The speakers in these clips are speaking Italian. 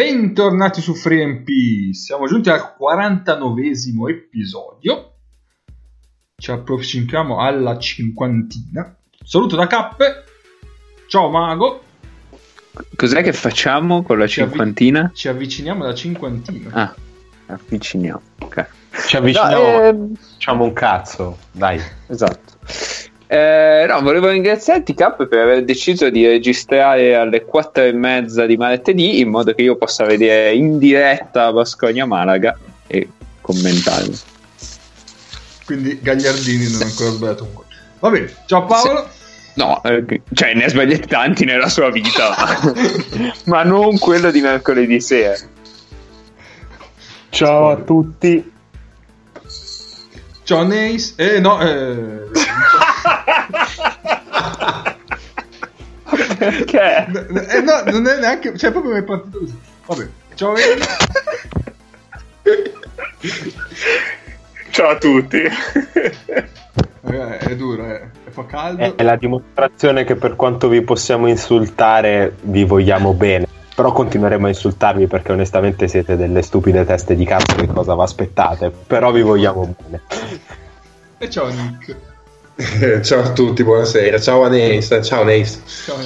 Bentornati su FreeMP, siamo giunti al 49esimo episodio. Ci approssimiamo alla cinquantina. Saluto da Cappe. Ciao Mago. Cos'è che facciamo con la Ci avvi- cinquantina? Ci avviciniamo alla cinquantina. Ah, avviciniamo. Ok. Ci avviciniamo, No, ehm, facciamo un cazzo, dai. esatto. Eh, no, volevo ringraziarti Cap per aver deciso di registrare alle quattro e mezza di martedì in modo che io possa vedere in diretta Basconia Malaga e commentarlo. Quindi Gagliardini non ha ancora sbagliato un gol. Va bene, ciao Paolo. No, eh, cioè ne ha sbagliati tanti nella sua vita, ma non quello di mercoledì sera. Ciao a tutti. Ciao Neis. Eh no, eh... Perché? eh, no, non è neanche... Cioè proprio mi è partito così. Vabbè, ciao. Ciao a tutti. Eh, è duro, eh. Fa caldo. È la dimostrazione che per quanto vi possiamo insultare, vi vogliamo bene. Però continueremo a insultarvi perché onestamente siete delle stupide teste di cazzo che cosa vi aspettate. Però vi vogliamo bene. E ciao Nick. Ciao a tutti, buonasera. Ciao a Neis. Ciao Neis. Ciao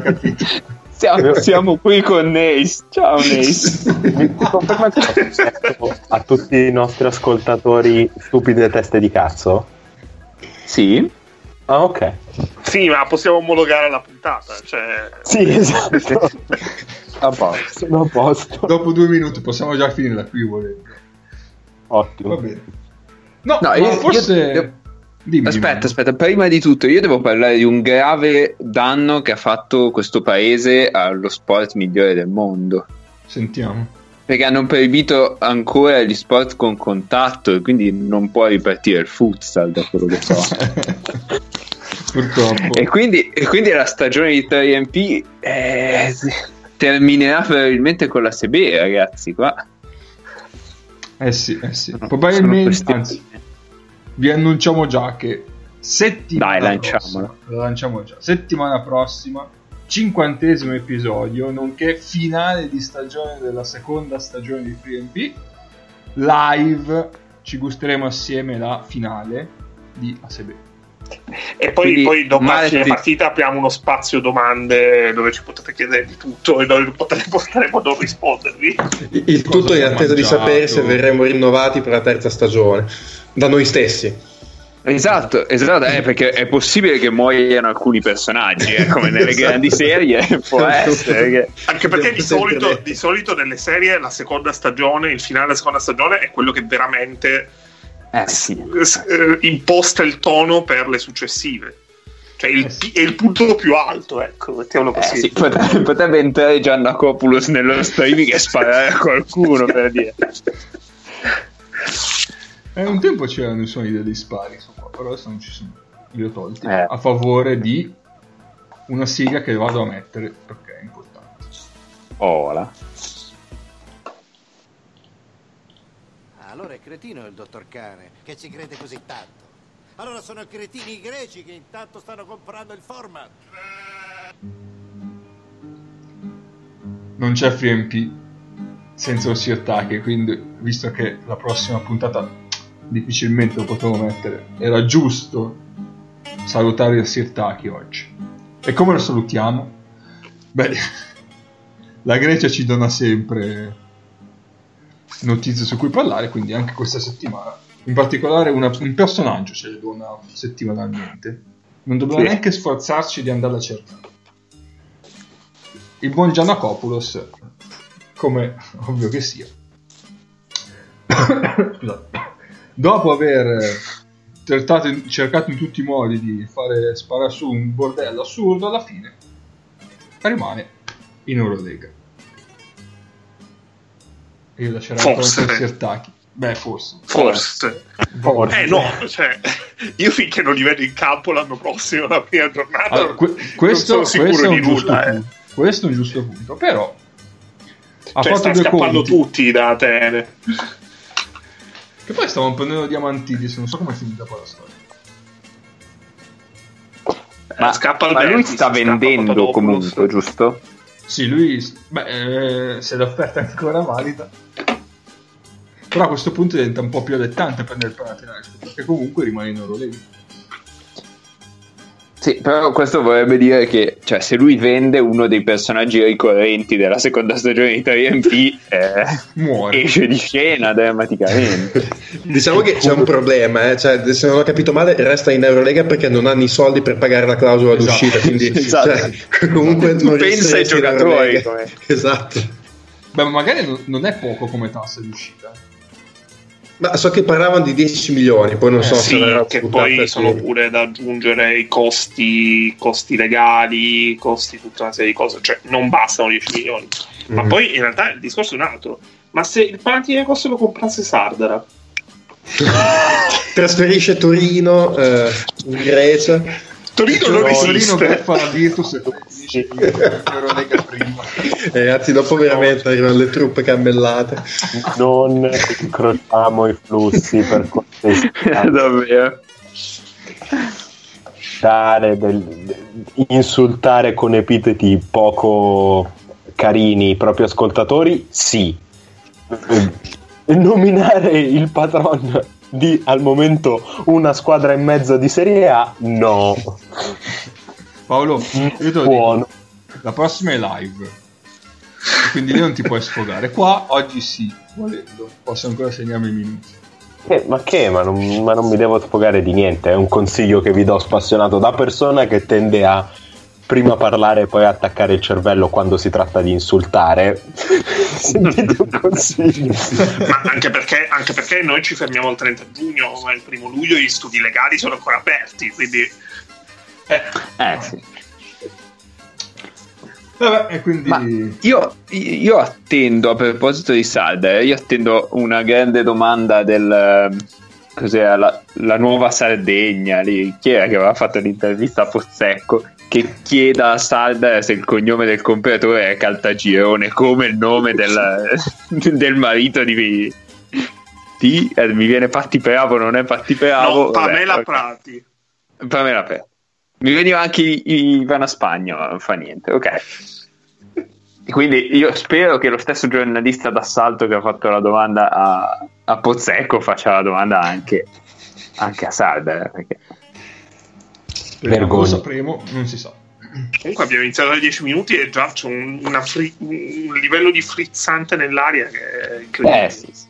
capito. Siamo, siamo qui con Nace. Ciao detto a tutti i nostri ascoltatori stupide teste di cazzo? Sì. Ah, ok. Sì, ma possiamo omologare la puntata. Cioè... Sì, esatto. A posto. Sono a posto. Dopo due minuti possiamo già finirla qui volendo. Va Ottimo. bene. No, No, ma io- forse... io- Dimmi, Aspetta, dimmi. aspetta, prima di tutto io devo parlare di un grave danno che ha fatto questo paese allo sport migliore del mondo. Sentiamo. Perché hanno proibito ancora gli sport con contatto e quindi non può ripartire il futsal da quello che so. Purtroppo. e, quindi, e quindi la stagione di 3MP eh, terminerà probabilmente con la Sebe, ragazzi. Qua. Eh sì, eh sì. Probabilmente, sono questi- anzi, vi annunciamo già che settimana Dai, lanciamola. prossima, lanciamo già. Settimana prossima, cinquantesimo episodio, nonché finale di stagione della seconda stagione di FreeMP. Live ci gusteremo assieme la finale di ASB. E poi, Quindi, poi dopo la fine partita apriamo uno spazio domande dove ci potete chiedere di tutto e noi potremo, non rispondervi. Il Cosa tutto in attesa di mangiato? sapere se verremo rinnovati per la terza stagione. Da noi stessi. Esatto, esatto, eh, perché è possibile che muoiano alcuni personaggi, eh, come nelle Esatto. grandi serie, può essere. Che... Anche perché di solito, di solito nelle serie la seconda stagione, il finale della seconda stagione è quello che veramente Eh sì. s- eh, imposta il tono per le successive. Cioè il, Eh sì. è il punto più alto, ecco, mettiamolo Eh così. sì, potrebbe, potrebbe entrare Giannacopoulos nello streaming e sparare a qualcuno per dire. Eh, un tempo c'erano i suoni degli spari, so qua, però adesso non ci sono. Li ho tolti. Eh. A favore di una sigla che vado a mettere perché è importante. Oh, Allora è cretino il dottor Cane, che ci crede così tanto. Allora sono cretini i greci che intanto stanno comprando il format. non c'è FreeMP senza Ossi Ottake, quindi visto che la prossima puntata difficilmente lo potevo mettere, era giusto salutare Ossi Ottake oggi. E come lo salutiamo? Beh, la Grecia ci dona sempre notizie su cui parlare, quindi anche questa settimana. In particolare una- un personaggio ce le dona settimanalmente. Non dobbiamo Sì. neanche sforzarci di andarla a cercare il buon Giannacopoulos, come ovvio che sia, Scusate. dopo aver cercato in, cercato in tutti i modi di fare sparare su un bordello assurdo, alla fine rimane in Eurolega. Io lascerei Forse. Sirtaki. Beh, forse. Forse. Forse. Eh no, cioè, io finché non li vedo in campo l'anno prossimo, la prima giornata, Allora, que- questo, non sono questo sicuro è di un giusto nulla. eh. punto. Questo è un giusto punto. Però ha Cioè, fatto stanno scappando conti. tutti da Atene. Che poi stavano prendendo diamantidis, non so come è finita poi la storia. Ma, al ma lui sta vendendo comunque, giusto? Sì, lui, beh, eh, se l'offerta è ancora valida. Però a questo punto diventa un po' più allettante prendere il Panathinaikos, perché comunque rimane in Eurolega. Sì, però questo vorrebbe dire che cioè, se lui vende uno dei personaggi ricorrenti della seconda stagione di 3MP, eh, Muore. esce di scena drammaticamente. Diciamo che c'è un problema, eh. cioè, se non ho capito male, resta in Eurolega perché non hanno i soldi per pagare la clausola Esatto. d'uscita. Quindi, Esatto. cioè, comunque, Tu non pensa ai giocatori, Esatto. Beh, ma magari non- non è poco come tassa di uscita. Ma so che parlavano di 10 milioni, poi non so Eh, se Sì, verrà che poi sono pure da aggiungere i costi, costi legali, costi tutta una serie di cose, cioè non bastano 10 milioni. Ma Mhm. poi in realtà il discorso è un altro. Ma se il Panathinaikos lo comprasse Sardara, Trasferisce Torino, eh, in Grecia. Torino Torino non esiste. per fare la Virtus e poi finisce in Eurolega prima. E ragazzi, dopo veramente arrivano le truppe cammellate. Non incrociamo i flussi per cortesia. Davvero. Del- insultare con epiteti poco carini i propri ascoltatori, sì. Eh, Nominare il patron di al momento una squadra e mezzo di Serie A, no. Paolo, io te Buono. dico, la prossima è live. Quindi lì non ti puoi sfogare. Qua oggi sì, volendo. Posso ancora segnarmi i minuti. Eh, ma che? Ma non, ma non mi devo sfogare di niente. È un consiglio che vi do spassionato da persona che tende a prima parlare e poi attaccare il cervello quando si tratta di insultare. Sentite un consiglio. Ma anche perché, anche perché noi ci fermiamo il 30 giugno, ma il primo luglio gli studi legali sono ancora aperti, quindi... Eh, Eh sì. Vabbè, e quindi... Ma io, io attendo, a proposito di Salda, io attendo una grande domanda del... Cos'era la, la nuova Sardegna lì? Chi era che aveva fatto l'intervista a Pozzecco? Che chieda a Salda se il cognome del compratore è Caltagirone, come il nome del, del marito di, di eh, mi viene Patti Bravo, non è Patti Bravo. no, vabbè, Pamela ok. Prati. Pamela Pe. Mi veniva anche Ivana Spagno, non fa niente, ok. Quindi io spero che lo stesso giornalista d'assalto che ha fatto la domanda a, a Pozzecco faccia la domanda anche, anche a Salda. eh, Perché... speriamo, lo vergogna. sapremo, non si sa. Comunque abbiamo iniziato da 10 minuti e già c'è un, una fri- un livello di frizzante nell'aria che è incredibile. Eh sì, sì.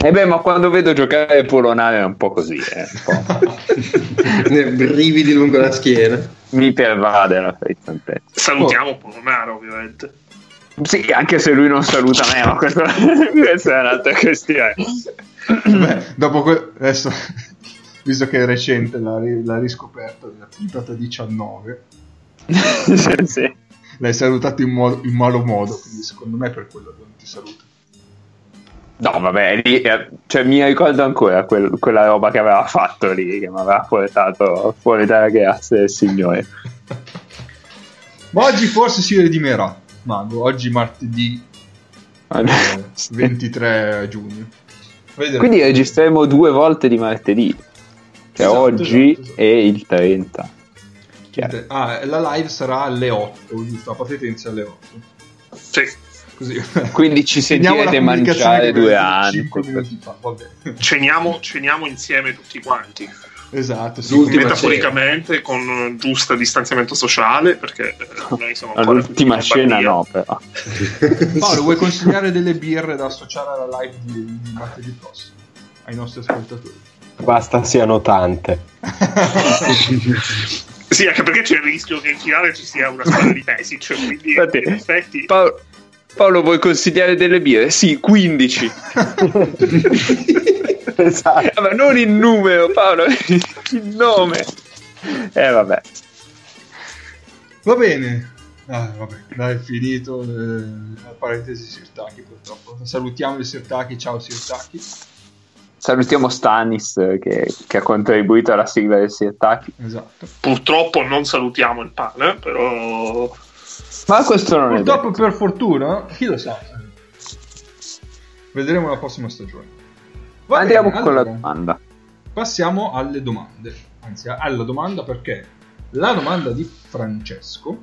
E beh, ma quando vedo giocare Polonare è un po' così, eh, un po'. Ne brividi lungo la schiena. mi pervade la frizzantezza. Salutiamo Polonaro, ovviamente. Sì, anche se lui non saluta me, ma questo- questa è un'altra questione. Beh, dopo que- adesso, visto che è recente l'ha, ri- l'ha riscoperto, nella puntata 19, sì, sì. l'hai salutato in, mo- in malo modo, quindi secondo me è per quello che non ti saluta. No, vabbè, lì, eh, cioè, mi ricordo ancora quel- quella roba che aveva fatto lì, che mi aveva portato fuori dalla grazia del Signore. Ma oggi forse si redimerà, Mago, oggi martedì eh, 23 giugno. Vedremo. Quindi registreremo due volte di martedì, cioè Esatto, oggi esatto, esatto. e il 30. Chiaro. Ah, la live sarà alle 8, giusto? La partita inizia alle 8. Sì. Così. Quindi ci sentirete mangiare due anni. Ceniamo, ceniamo insieme tutti quanti. Esatto, sì, Metaforicamente, con eh, giusto distanziamento sociale, perché eh, noi siamo All'ultima Lombardia. no, però. Paolo, vuoi consigliare delle birre da associare alla live di, di martedì prossimo ai nostri ascoltatori? Basta siano tante. Sì, anche perché c'è il rischio che in finale ci sia una squadra di Pesic, quindi Infatti, in effetti... Paolo, Paolo, vuoi consigliare delle birre? Sì, 15. esatto. Eh, ma non il numero, Paolo, il nome. Eh, vabbè. Va bene. Ah, vabbè, dai, è finito. Eh, la parentesi Sirtaki, purtroppo. Salutiamo il Sirtaki, ciao Sirtaki. Salutiamo Stanis che, che ha contribuito alla sigla del Sirtaki. Esatto. Purtroppo non salutiamo il pane, però... Ma questo non è Purtroppo per fortuna, chi lo sa. Vedremo la prossima stagione. Va Andiamo bene, con la allora, domanda. Passiamo alle domande. Anzi, alla domanda perché la domanda di Francesco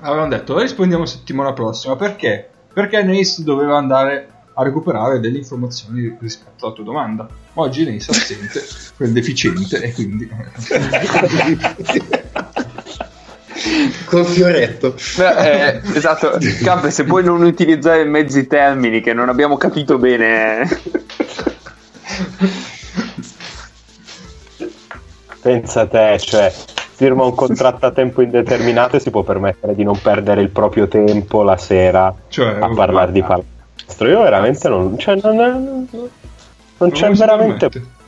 avevano detto rispondiamo settimana prossima perché? Perché Nace doveva andare a recuperare delle informazioni rispetto alla tua domanda. Oggi Nace è assente, quel deficiente e quindi Col fioretto. Eh, esatto, Cap, se puoi non utilizzare mezzi termini che non abbiamo capito bene. Pensa a te, cioè, firma un contratto a tempo indeterminato e si può permettere di non perdere il proprio tempo la sera Cioè, a parlare di palestro. Io veramente non, cioè, non, non, non c'è veramente. permette.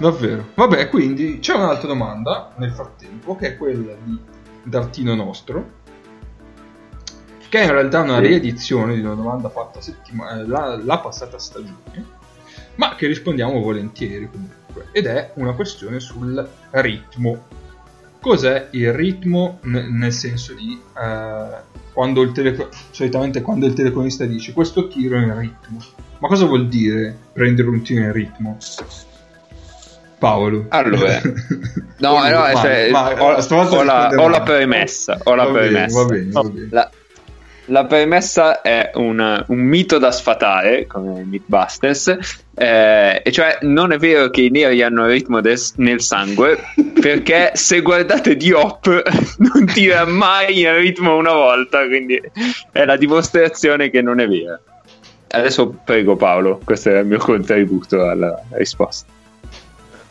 Davvero. Vabbè, quindi c'è un'altra domanda nel frattempo che è quella di Dartino Nostro. Che è in realtà una Sì. riedizione di una domanda fatta settima- eh, la, la passata stagione, ma che rispondiamo volentieri comunque. Ed è una questione sul ritmo. Cos'è il ritmo nel senso di eh, quando il teleco- solitamente quando il telecronista dice questo tiro è in ritmo. Ma cosa vuol dire prendere un tiro in ritmo? Paolo. Allora. No, no, vai, cioè, vai, ho, stavolta ho la, risponde ho la premessa. Ho la Va bene, premessa. bene, bene. La, la premessa è un, un mito da sfatare, come Mythbusters, eh, e cioè non è vero che i neri hanno il ritmo del- nel sangue, perché se guardate Diop non tira mai il ritmo una volta, quindi è la dimostrazione che non è vera. Adesso prego Paolo, questo era il mio contributo alla risposta.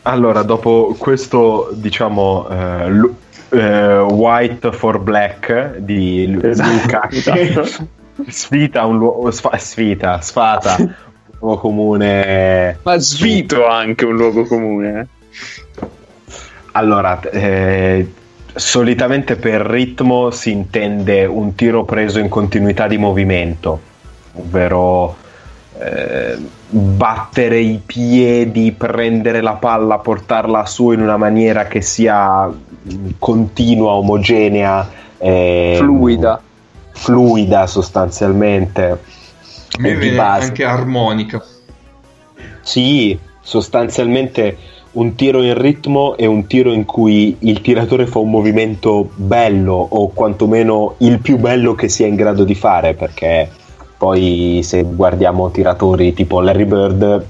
Allora, dopo questo, diciamo, eh, lu- eh, White for Black di Lu- Esatto, Luca, sfida un luogo, sfa- sfida, sfata un luogo comune. Ma svito anche un luogo comune. eh. Allora, eh, solitamente per ritmo si intende un tiro preso in continuità di movimento, ovvero eh, battere i piedi, prendere la palla, portarla su in una maniera che sia continua, omogenea, eh, Fluida. fluida sostanzialmente. Me di viene base. anche armonica. Sì, sostanzialmente un tiro in ritmo è un tiro in cui il tiratore fa un movimento bello o quantomeno il più bello che sia in grado di fare perché poi se guardiamo tiratori tipo Larry Bird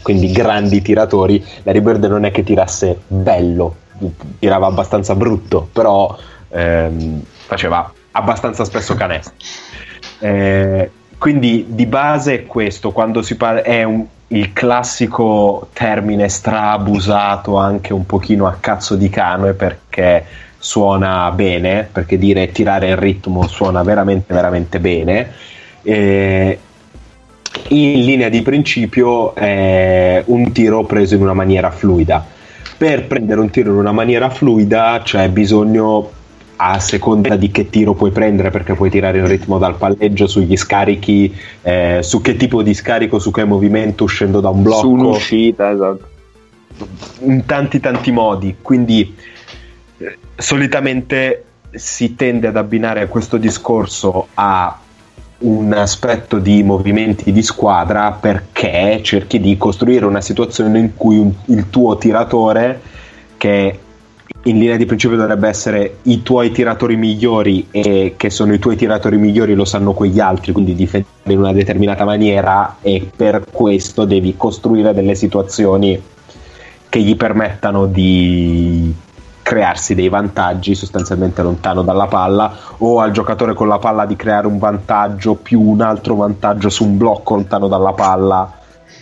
quindi grandi tiratori Larry Bird non è che tirasse bello tirava abbastanza brutto però ehm, faceva abbastanza spesso canestro eh, quindi di base è questo, quando si parla è un- il classico termine straabusato anche un pochino a cazzo di cane perché suona bene, perché dire tirare il ritmo suona veramente veramente bene. Eh, in linea di principio è un tiro preso in una maniera fluida. Per prendere un tiro in una maniera fluida c'è bisogno a seconda di che tiro puoi prendere perché puoi tirare in ritmo dal palleggio sugli scarichi eh, su che tipo di scarico su che movimento uscendo da un blocco Su un'uscita, esatto. in tanti tanti modi quindi eh, solitamente si tende ad abbinare questo discorso a un aspetto di movimenti di squadra perché cerchi di costruire una situazione in cui un- il tuo tiratore che in linea di principio dovrebbe essere i tuoi tiratori migliori e che sono i tuoi tiratori migliori lo sanno quegli altri quindi difendere in una determinata maniera e per questo devi costruire delle situazioni che gli permettano di crearsi dei vantaggi sostanzialmente lontano dalla palla o al giocatore con la palla di creare un vantaggio più un altro vantaggio su un blocco lontano dalla palla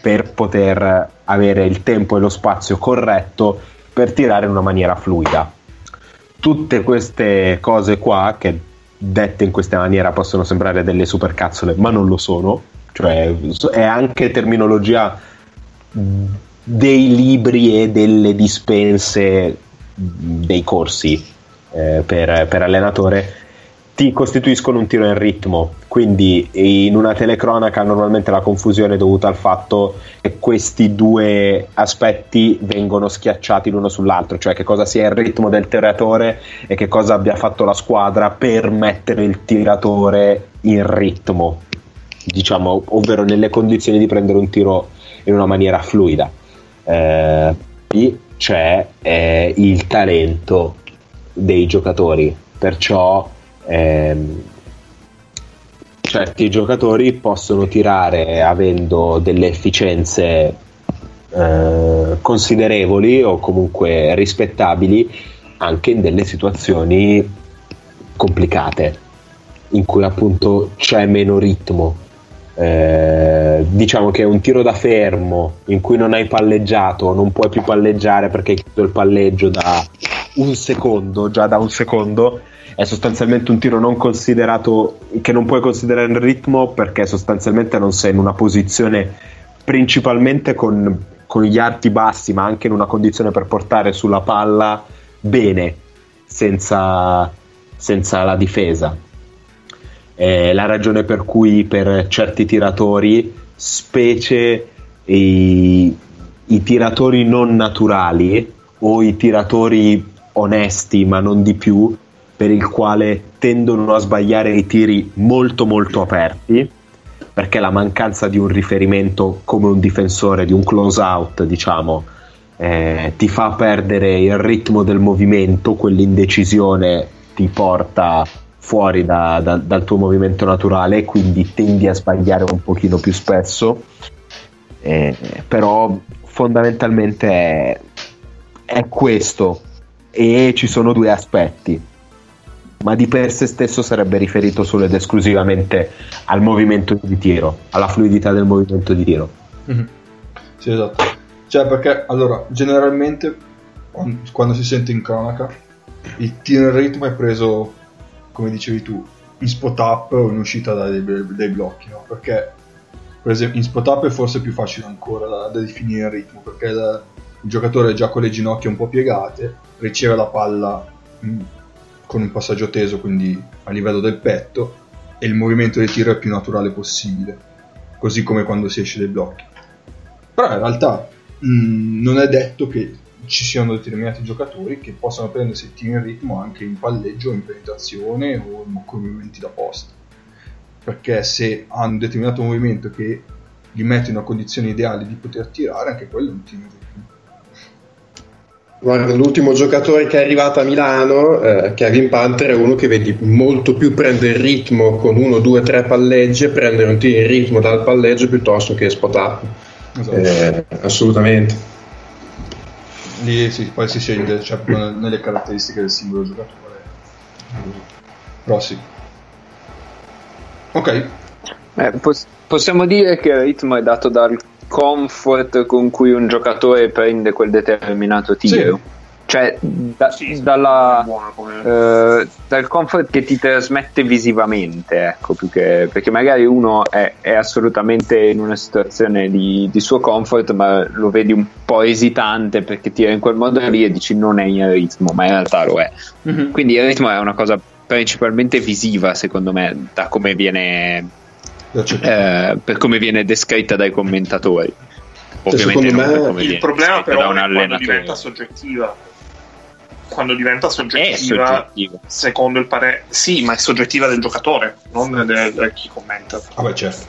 per poter avere il tempo e lo spazio corretto per tirare in una maniera fluida. Tutte queste cose qua che dette in questa maniera possono sembrare delle supercazzole, ma non lo sono, cioè è anche terminologia dei libri e delle dispense dei corsi eh, per, per allenatore ti costituiscono un tiro in ritmo. Quindi in una telecronaca normalmente la confusione è dovuta al fatto che questi due aspetti vengono schiacciati l'uno sull'altro cioè che cosa sia il ritmo del tiratore e che cosa abbia fatto la squadra per mettere il tiratore in ritmo diciamo ovvero nelle condizioni di prendere un tiro in una maniera fluida. Eh, c'è eh, il talento dei giocatori. Perciò ehm, certi giocatori possono tirare avendo delle efficienze eh, considerevoli o comunque rispettabili anche in delle situazioni complicate in cui appunto c'è meno ritmo eh, diciamo che un tiro da fermo in cui non hai palleggiato non puoi più palleggiare perché hai chiuso il palleggio da un secondo già da un secondo. È sostanzialmente un tiro non considerato che non puoi considerare il ritmo perché sostanzialmente non sei in una posizione principalmente con, con gli arti bassi ma anche in una condizione per portare sulla palla bene senza, senza la difesa è la ragione per cui per certi tiratori specie i, i tiratori non naturali o i tiratori onesti ma non di più per il quale tendono a sbagliare i tiri molto molto aperti perché la mancanza di un riferimento come un difensore di un close out diciamo eh, ti fa perdere il ritmo del movimento quell'indecisione ti porta fuori da, da, dal tuo movimento naturale e quindi tendi a sbagliare un pochino più spesso eh, però fondamentalmente è, è questo e ci sono due aspetti ma di per sé stesso sarebbe riferito solo ed esclusivamente al movimento di tiro, alla fluidità del movimento di tiro. Mhm. Sì, esatto. Cioè, perché allora, generalmente quando si sente in cronaca, il tiro in ritmo è preso, come dicevi tu, in spot up o in uscita dai, dai blocchi, no? Perché, per esempio, in spot up è forse più facile ancora da, da definire il ritmo, perché la- il giocatore è già con le ginocchia un po' piegate, riceve la palla mm, con un passaggio teso, quindi a livello del petto, e il movimento di tiro è più naturale possibile, così come quando si esce dai blocchi. Però in realtà mh, non è detto che ci siano determinati giocatori che possano prendersi il tiro in ritmo anche in palleggio, in penetrazione o in- movimenti da posta. Perché se hanno un determinato movimento che li mette in una condizione ideale di poter tirare, anche quello è un tiro in ritmo. Guarda, l'ultimo giocatore che è arrivato a Milano, eh, Kevin Panther, è uno che vedi molto più prendere il ritmo con uno, due, tre palleggi e prendere un tiro in ritmo dal palleggio piuttosto che spot up. Esatto. Eh, assolutamente. Lì sì, poi si sceglie cioè, nelle caratteristiche del singolo giocatore. Però sì. Ok, Eh, pos- possiamo dire che il ritmo è dato dal comfort con cui un giocatore prende quel determinato tiro. Cioè, da- Sì, sì, dalla, eh, dal comfort che ti trasmette visivamente, ecco, più che- perché magari uno è, è assolutamente in una situazione di, di suo comfort, ma lo vedi un po' esitante perché tira in quel modo lì e dici non è in ritmo, ma in realtà lo è. Quindi il ritmo è una cosa principalmente visiva, secondo me, da come viene eh, per come viene descritta dai commentatori. Ovviamente secondo me Il viene problema però da un è quando diventa soggettiva. Quando diventa soggettiva, secondo il parere, sì, ma è soggettiva del giocatore, non del, del chi commenta. vabbè certo.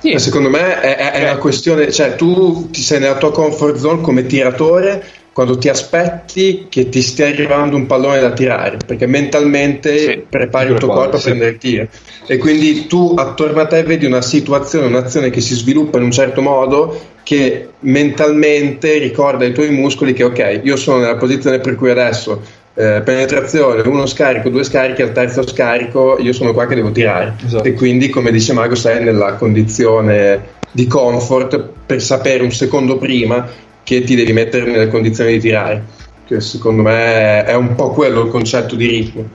Sì, Secondo me è, è- è una questione, cioè tu ti sei nella tua comfort zone come tiratore quando ti aspetti che ti stia arrivando un pallone da tirare, perché mentalmente Sì, prepari il tuo corpo a sì. prendere il tiro. E quindi tu attorno a te vedi una situazione, un'azione che si sviluppa in un certo modo che mentalmente ricorda ai tuoi muscoli che ok, io sono nella posizione per cui adesso eh, penetrazione, uno scarico, due scarichi, al terzo scarico io sono qua che devo tirare. Esatto. E quindi, come dice Mago, sei nella condizione di comfort per sapere un secondo prima che ti devi mettere nelle condizioni di tirare. Che secondo me è un po' quello il concetto di ritmo.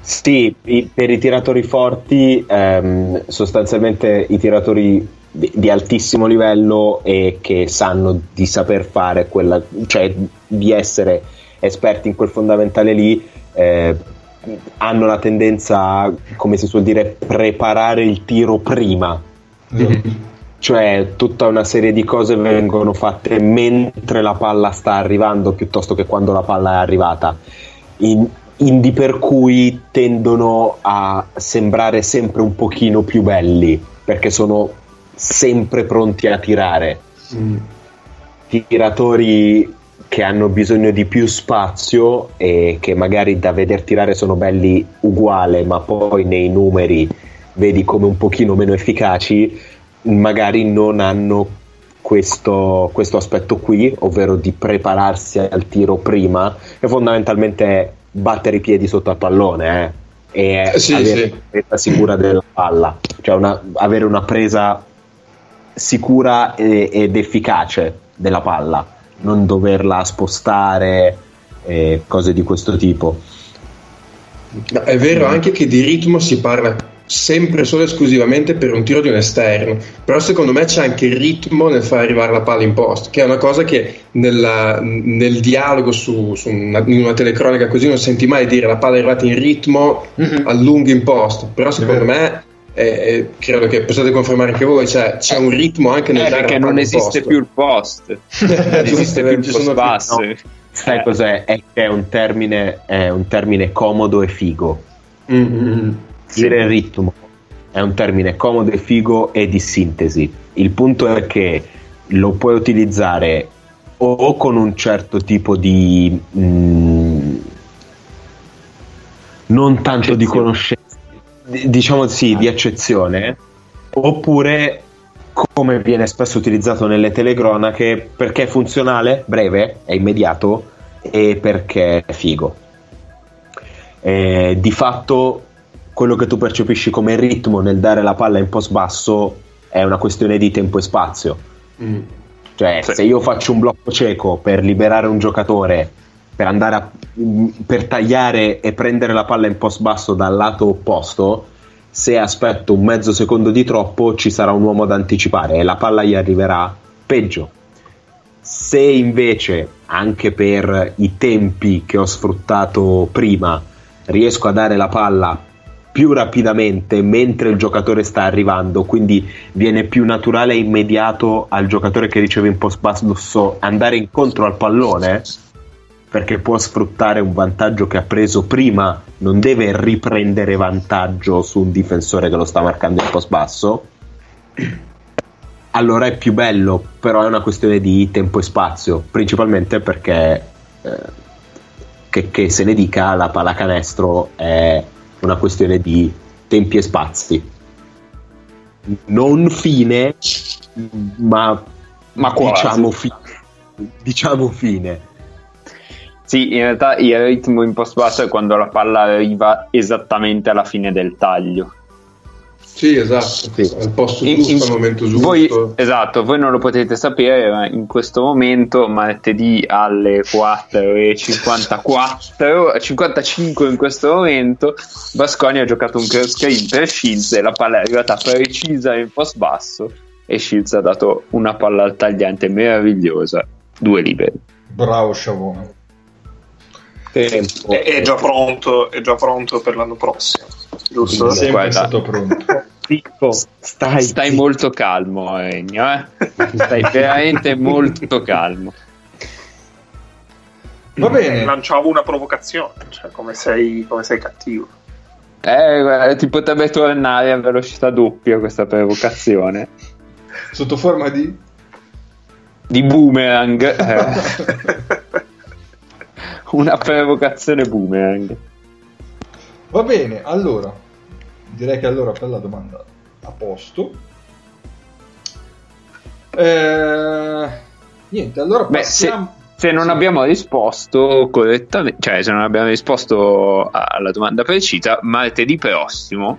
Sì, i- per i tiratori forti, ehm, sostanzialmente i tiratori di, di altissimo livello e che sanno di saper fare quella, cioè di essere esperti in quel fondamentale lì, eh, hanno la tendenza a, come si suol dire, preparare il tiro prima. Esatto. Cioè, tutta una serie di cose vengono fatte mentre la palla sta arrivando piuttosto che quando la palla è arrivata. In- indi per cui tendono a sembrare sempre un pochino più belli perché sono sempre pronti a tirare. Tiratori che hanno bisogno di più spazio e che magari da veder tirare sono belli uguale, ma poi nei numeri vedi come un pochino meno efficaci, magari non hanno questo, questo aspetto qui, ovvero di prepararsi al tiro prima e fondamentalmente battere i piedi sotto al pallone eh, e Sì, avere sì. una presa sicura della palla, cioè una- avere una presa sicura e- ed efficace della palla, non doverla spostare e cose di questo tipo. No, è vero anche che di ritmo si parla sempre solo e esclusivamente per un tiro di un esterno, però secondo me c'è anche il ritmo nel far arrivare la palla in post, che è una cosa che nella- nel dialogo su, su una, in una telecronaca così non senti mai dire la palla è arrivata in ritmo Mhm. a lungo in post, però secondo me eh, eh, credo che possiate confermare anche voi, cioè c'è un ritmo anche nel Eh, perché non esiste post. più il post, non esiste più il post basso. no. Sai Eh. cos'è? È che è un termine, è un termine comodo e figo. Mm, mm, mm. Dire ritmo è un termine comodo e figo e di sintesi. Il punto è che lo puoi utilizzare o con un certo tipo di mm, non tanto di conoscenza, diciamo sì, di accezione, oppure come viene spesso utilizzato nelle telecronache perché è funzionale, breve, è immediato e perché è figo. Eh, di fatto quello che tu percepisci come ritmo nel dare la palla in post basso è una questione di tempo e spazio. Mm. Cioè, Sì. se io faccio un blocco cieco per liberare un giocatore, per andare a, per tagliare e prendere la palla in post basso dal lato opposto, se aspetto un mezzo secondo di troppo ci sarà un uomo da anticipare e la palla gli arriverà peggio. Se invece, anche per i tempi che ho sfruttato prima, riesco a dare la palla più rapidamente mentre il giocatore sta arrivando, quindi viene più naturale e immediato al giocatore che riceve in post basso andare incontro al pallone perché può sfruttare un vantaggio che ha preso prima, non deve riprendere vantaggio su un difensore che lo sta marcando in post basso. Allora è più bello, però è una questione di tempo e spazio, principalmente perché eh, che, che se ne dica la pallacanestro è una questione di tempi e spazi. Non fine, ma, Ma quasi. diciamo, fi- diciamo fine. Sì, in realtà il ritmo in post basso è quando la palla arriva esattamente alla fine del taglio. Sì, esatto, Sì. al posto In- giusto, in- al momento giusto. Voi, esatto, voi non lo potete sapere, ma in questo momento, martedì alle 4.54, 55 in questo momento, Basconi ha giocato un cross screen per Shields e la palla è arrivata precisa in post basso e Shields ha dato una palla al tagliante meravigliosa, due liberi. Bravo Sciavone. Tempo. È, è già pronto, è già pronto per l'anno prossimo, giusto? Sì. Sempre Guarda. stato pronto. Zitto, stai, Stai molto calmo, Regno, eh? Stai veramente molto calmo. Va bene. Lanciavo una provocazione, cioè come sei, come sei cattivo. Eh, guarda, ti potrebbe tornare a velocità doppia questa provocazione. Sotto forma di... Di boomerang. eh, una provocazione boomerang. Va bene, allora. Direi che allora per la domanda a posto. Eh, niente, allora Beh, se, passiamo... se non Sì. abbiamo risposto correttamente, cioè se non abbiamo risposto alla domanda precisa, martedì prossimo,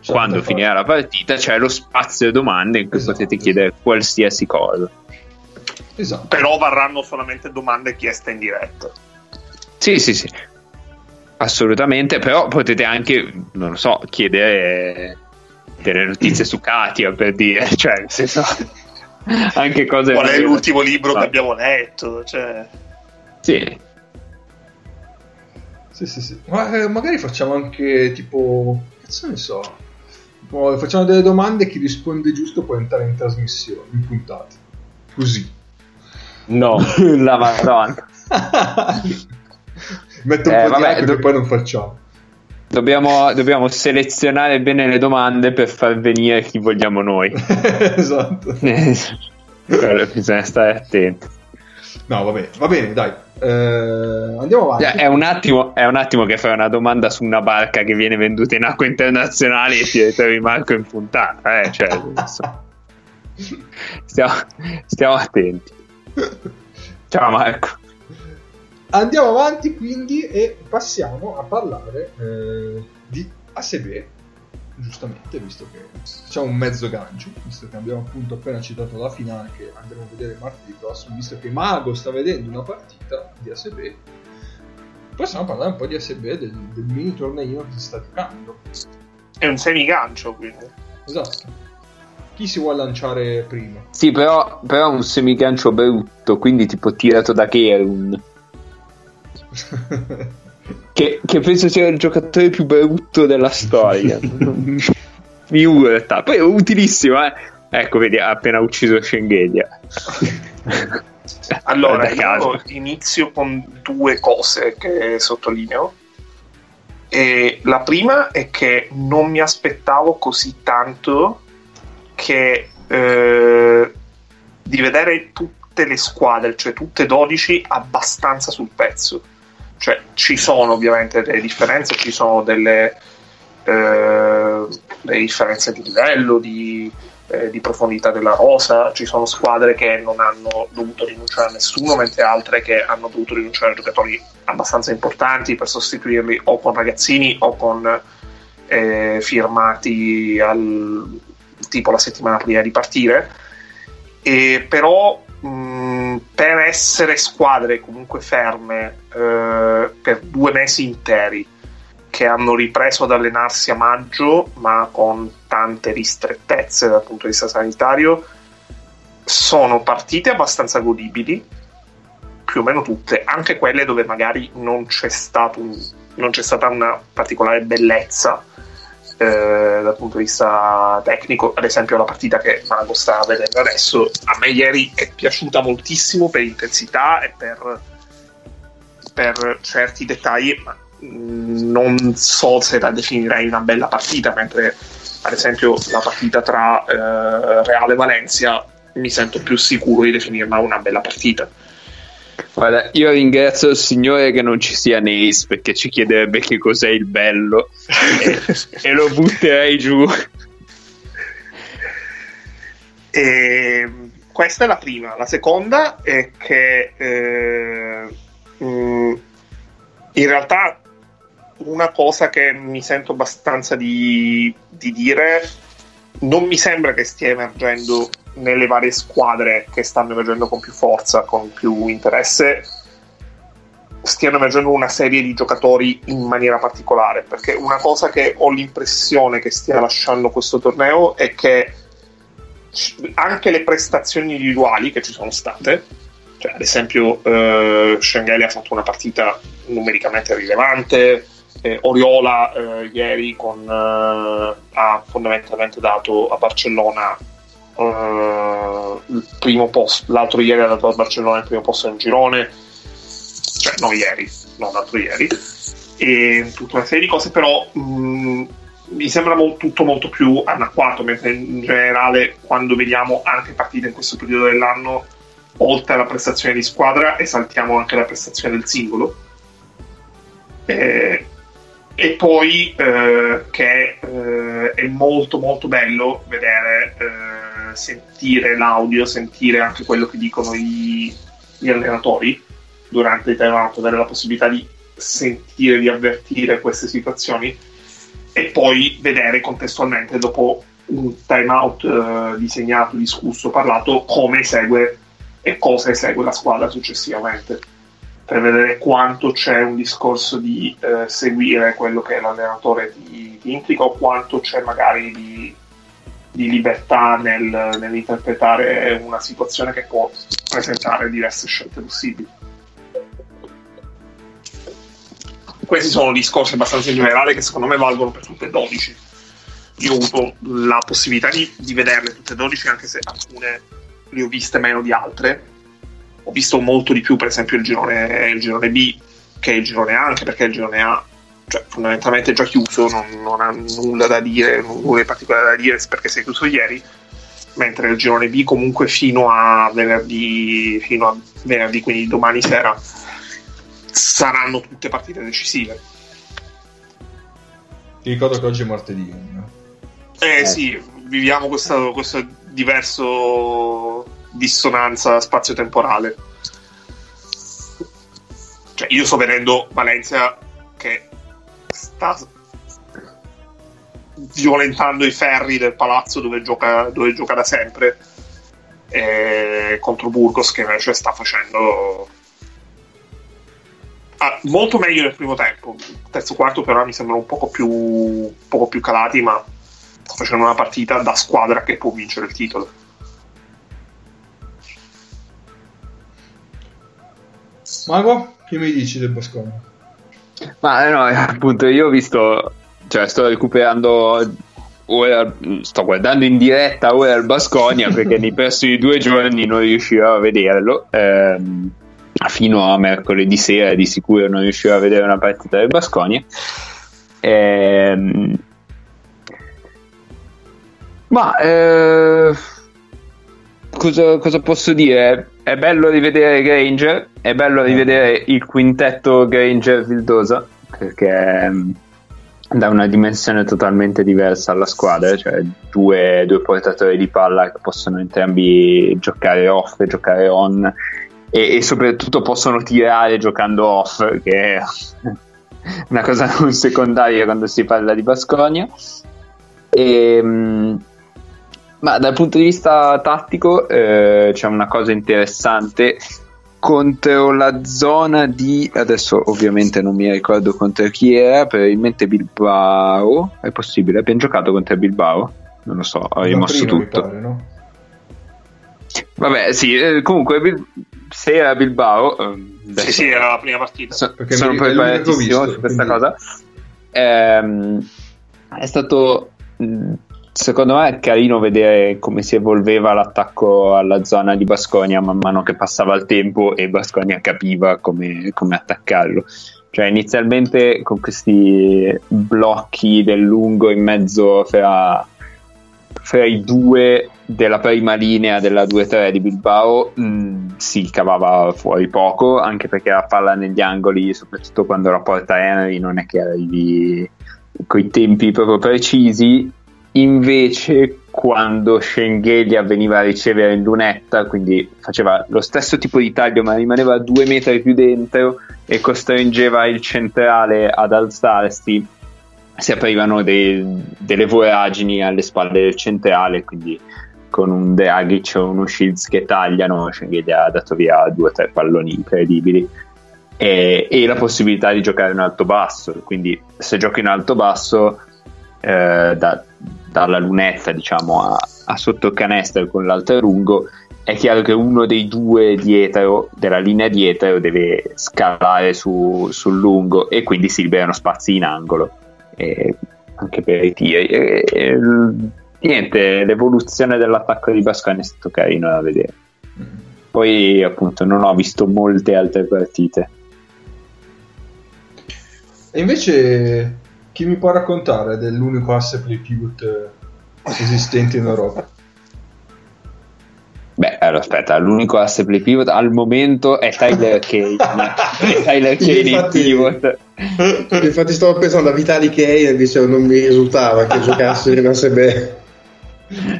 C'è quando fare. finirà la partita, c'è lo spazio domande in cui Esatto, potete esatto. chiedere qualsiasi cosa. Esatto. Però varranno solamente domande chieste in diretta. Sì, sì, sì. Assolutamente, però potete anche, non lo so, chiedere delle notizie su Katia per dire, cioè, nel senso, anche cose... Qual è l'ultimo libro Ah. che abbiamo letto? Cioè, Sì, Sì, sì, sì. Ma eh, magari facciamo anche tipo... Cazzo ne so? Tipo, facciamo delle domande e chi risponde giusto può entrare in trasmissione, in puntata. Così. No, la madonna. Metto un Eh, po' vabbè, di hype do- che poi non facciamo. Dobbiamo, dobbiamo selezionare bene le domande per far venire chi vogliamo noi. esatto. Bisogna stare attenti. No, vabbè, va bene, dai. Eh, andiamo avanti. È un, attimo, è un attimo che fai una domanda su una barca che viene venduta in acque internazionali e ti trovi Marco in puntata. Eh? Cioè, stiamo, stiamo attenti. Ciao Marco. Andiamo avanti quindi e passiamo a parlare eh, di ASB, giustamente, visto che c'è un mezzo gancio, visto che abbiamo appunto appena citato la finale che andremo a vedere martedì prossimo, visto che Mago sta vedendo una partita di ASB, possiamo parlare un po' di ASB, del, del mini torneino che si sta giocando. È un semigancio, quindi. Esatto. Chi si vuole lanciare prima? Sì, però, però è un semigancio brutto, quindi tipo tirato da Kerun. Che, che penso sia il giocatore più brutto della storia. Figurata. Poi è utilissimo, eh. Ecco, vedi, ha appena ucciso Schengelia. Allora, io inizio con due cose che sottolineo. E la prima è che non mi aspettavo così tanto che eh, di vedere tutte le squadre, cioè tutte 12, abbastanza sul pezzo. Cioè, ci sono ovviamente delle differenze, ci sono delle, eh, delle differenze di livello, di, eh, di profondità della rosa, ci sono squadre che non hanno dovuto rinunciare a nessuno, mentre altre che hanno dovuto rinunciare a giocatori abbastanza importanti per sostituirli o con ragazzini o con eh, firmati al, tipo la settimana prima di partire. E però mh, per essere squadre comunque ferme eh, due mesi interi che hanno ripreso ad allenarsi a maggio ma con tante ristrettezze dal punto di vista sanitario. Sono partite abbastanza godibili più o meno tutte anche quelle dove magari non c'è, stato un- non c'è stata una particolare bellezza eh, dal punto di vista tecnico, ad esempio la partita che Mago sta vedendo adesso, a me ieri è piaciuta moltissimo per intensità e per, per certi dettagli, ma non so se la definirei una bella partita, mentre ad esempio la partita tra eh, Reale e Valencia mi sento più sicuro di definirla una bella partita. Guarda, io ringrazio il Signore che non ci sia Neis perché ci chiederebbe che cos'è il bello e, e lo butterei giù. E questa è la prima. La seconda è che eh, in realtà una cosa che mi sento abbastanza di, di dire non mi sembra che stia emergendo nelle varie squadre che stanno emergendo con più forza, con più interesse, stiano emergendo una serie di giocatori in maniera particolare, perché una cosa che ho l'impressione che stia lasciando questo torneo è che anche le prestazioni individuali che ci sono state, cioè ad esempio eh, Schengelli ha fatto una partita numericamente rilevante, eh, Oriola eh, ieri con, eh, ha fondamentalmente dato a Barcellona eh, il primo posto, l'altro ieri ha dato a Barcellona il primo posto nel girone, cioè no ieri, non l'altro ieri, e tutta una serie di cose, però mh, mi sembra mo- tutto molto più anacquato, mentre in generale quando vediamo anche partite in questo periodo dell'anno, oltre alla prestazione di squadra, esaltiamo anche la prestazione del singolo. Eh, e poi eh, che eh, è molto molto bello vedere, eh, sentire l'audio, sentire anche quello che dicono i- gli allenatori durante i time out, avere la possibilità di sentire, di avvertire queste situazioni e poi vedere contestualmente dopo un time out eh, disegnato, discusso, parlato come esegue e cosa esegue la squadra successivamente per vedere quanto c'è un discorso di eh, seguire quello che l'allenatore ti, ti implica o quanto c'è magari di, di libertà nel, nell'interpretare una situazione che può presentare diverse scelte possibili. Questi sono discorsi abbastanza in generale che secondo me valgono per tutte e 12. Io ho avuto la possibilità di, di vederle tutte e 12, anche se alcune le ho viste meno di altre. Ho visto molto di più, per esempio, il girone, il girone B che il girone A, anche perché il girone A cioè, fondamentalmente è già chiuso, non, non ha nulla da dire, nulla di particolare da dire perché si è chiuso ieri. Mentre il girone B, comunque, fino a venerdì, fino a venerdì, quindi domani sera saranno tutte partite decisive. Ti ricordo che oggi è martedì. Eh, Eh. sì, viviamo questo, questo diverso dissonanza spazio-temporale. Cioè, io sto vedendo Valencia che sta violentando i ferri del palazzo dove gioca, dove gioca da sempre e contro Burgos che invece sta facendo ah, molto meglio nel primo tempo terzo quarto però mi sembrano un poco più, poco più calati ma sta facendo una partita da squadra che può vincere il titolo Mago, che mi dici del Bascone? Ma eh, no, appunto, io ho visto, cioè sto recuperando, ora, sto guardando in diretta ora il Basconia perché nei prossimi due giorni non riuscirò a vederlo. ehm, fino a mercoledì sera di sicuro non riuscirò a vedere una partita del Basconia. Ehm, ma eh, cosa, cosa posso dire? È bello rivedere Granger, è bello rivedere il quintetto Granger-Vildosa perché mm, dà una dimensione totalmente diversa alla squadra, cioè due, due portatori di palla che possono entrambi giocare off e giocare on e, e soprattutto possono tirare giocando off, che è una cosa non secondaria quando si parla di Basconia. E, mm, ma dal punto di vista tattico eh, c'è una cosa interessante contro la zona di adesso ovviamente non mi ricordo contro chi era probabilmente Bilbao è possibile abbiamo giocato contro Bilbao non lo so ho rimosso tutto pare, no? vabbè sì eh, comunque Bil- se era Bilbao ehm, sì sì era la prima partita So- Perché sono preparatissimo visto, su questa quindi- cosa. Ehm, è stato mh, secondo me carino vedere come si evolveva l'attacco alla zona di Basconia man mano che passava il tempo e Basconia capiva come, come attaccarlo. Cioè, inizialmente con questi blocchi del lungo in mezzo fra, fra i due della prima linea della 2-3 di Bilbao mh, si cavava fuori poco, anche perché la palla negli angoli, soprattutto quando la porta Henry, non è che arrivi coi tempi proprio precisi. Invece, quando Schengelia veniva a ricevere in lunetta, quindi faceva lo stesso tipo di taglio, ma rimaneva due metri più dentro e costringeva il centrale ad alzarsi, si aprivano dei- delle voragini alle spalle del centrale, quindi con un Dragic o uno Shields che tagliano, Schengelia ha dato via due o tre palloni incredibili. E, e la possibilità di giocare in alto-basso, quindi se giochi in alto-basso eh, da- dalla lunetta diciamo a, a sotto il canestro con l'altro lungo è chiaro che uno dei due dietro della linea dietro deve scalare su- sul lungo e quindi si liberano spazi in angolo. E anche per i tiri. E- e il- niente l'evoluzione dell'attacco di Bascani è stato carino da vedere. Poi appunto non ho visto molte altre partite. E invece, chi mi può raccontare dell'unico asse play pivot esistente in Europa? Beh, allora aspetta, l'unico asse play pivot al momento è Tyler Kane. è Tyler Kane il Infatti- pivot. Infatti stavo pensando a Vitali Kane e dicevo non mi risultava che giocasse in ASB. Eh,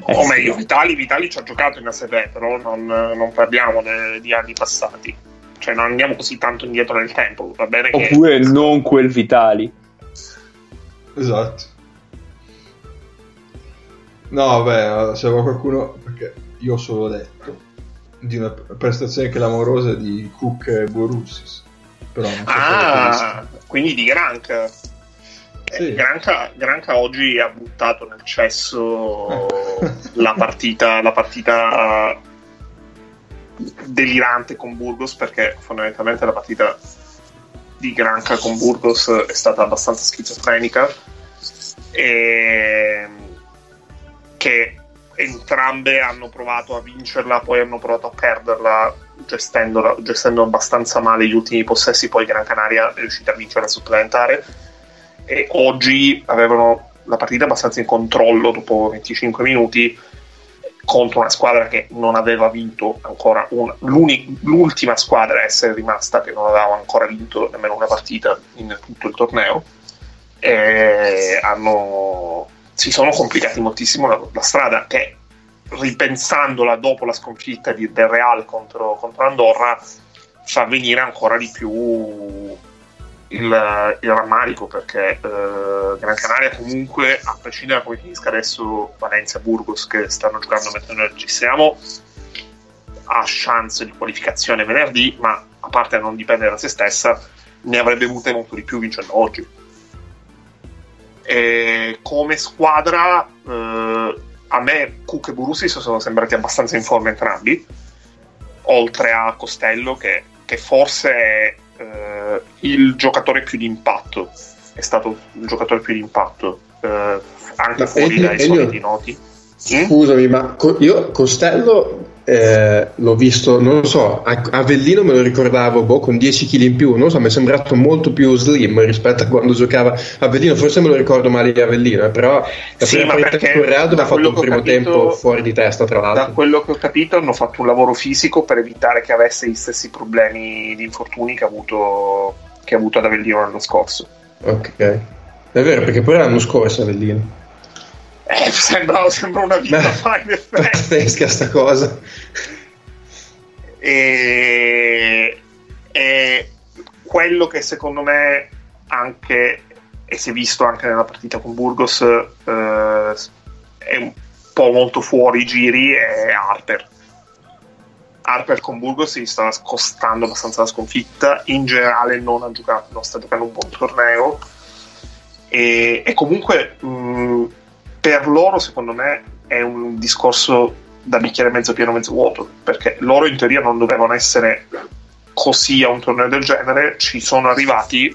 o sì. meglio Vitali, Vitali ci ha giocato in ASB però non, non parliamo de- di anni passati cioè non andiamo così tanto indietro nel tempo va bene che Oppure non quel Vitali. Esatto. No, vabbè, se aveva qualcuno, perché io ho solo letto di una prestazione clamorosa di Cook e Borussis. Però non so Ah, quindi di Granca. Eh, Sì. Granca, Granca oggi ha buttato nel cesso la partita, la partita delirante con Burgos perché fondamentalmente la partita di Granca con Burgos è stata abbastanza schizofrenica e che entrambe hanno provato a vincerla poi hanno provato a perderla gestendo abbastanza male gli ultimi possessi poi Gran Canaria è riuscita a vincere supplementare. E oggi avevano la partita abbastanza in controllo dopo 25 minuti contro una squadra che non aveva vinto ancora una, l'ultima squadra a essere rimasta che non aveva ancora vinto nemmeno una partita in tutto il torneo. E hanno, si sono complicati moltissimo la, la strada che ripensandola dopo la sconfitta di, del Real contro, contro Andorra fa venire ancora di più il, il rammarico perché eh, Gran Canaria comunque a prescindere da come finisca adesso Valencia Burgos che stanno giocando mentre noi registriamo ha chance di qualificazione venerdì ma a parte non dipendere da se stessa ne avrebbe avute molto di più vincendo oggi. E come squadra eh, a me Cook e Borussia sono sembrati abbastanza in forma entrambi oltre a Costello che, che forse eh, il giocatore più di impatto è stato il giocatore più di impatto eh, anche fuori dai soliti noti Mm? Scusami, ma co- io Costello eh, l'ho visto, non lo so, a Avellino me lo ricordavo boh, con 10 kg in più, non lo so, mi è sembrato molto più slim rispetto a quando giocava Avellino, forse me lo ricordo male di Avellino, eh, però la Sì, prima ma partita con Real dove da ha fatto un primo capito- tempo fuori di testa, tra da l'altro. quello che ho capito hanno fatto un lavoro fisico per evitare che avesse gli stessi problemi di infortuni che ha avuto, che ha avuto ad Avellino l'anno scorso Ok, è vero, perché poi l'anno scorso Avellino. Eh, sembra, sembra una vita Beh, fa in effetti. Pazzesca sta cosa. e, e quello che secondo me anche e si è visto anche nella partita con Burgos eh, è un po' molto fuori i giri è Harper. Harper con Burgos si sta scostando abbastanza la sconfitta. In generale non ha giocato non sta giocando un buon torneo. E, e comunque mh, per loro secondo me è un discorso da bicchiere mezzo pieno mezzo vuoto perché loro in teoria non dovevano essere così a un torneo del genere ci sono arrivati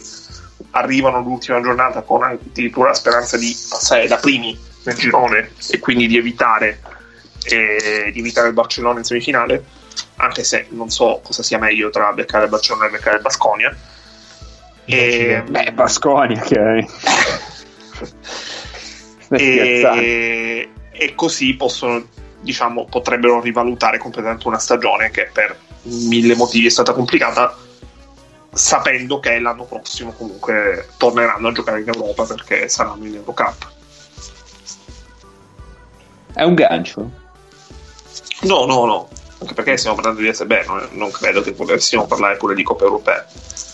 arrivano l'ultima giornata con addirittura la speranza di passare da primi nel girone e quindi di evitare, eh, di evitare il Barcellona in semifinale anche se non so cosa sia meglio tra beccare il Barcellona e beccare il Basconia. E, Beh, Basconia, che... E, e così possono diciamo potrebbero rivalutare completamente una stagione che per mille motivi è stata complicata sapendo che l'anno prossimo comunque torneranno a giocare in Europa perché saranno in Eurocup È un gancio? no no no anche perché stiamo parlando di SB non, non credo che volessimo parlare pure di Coppa Europea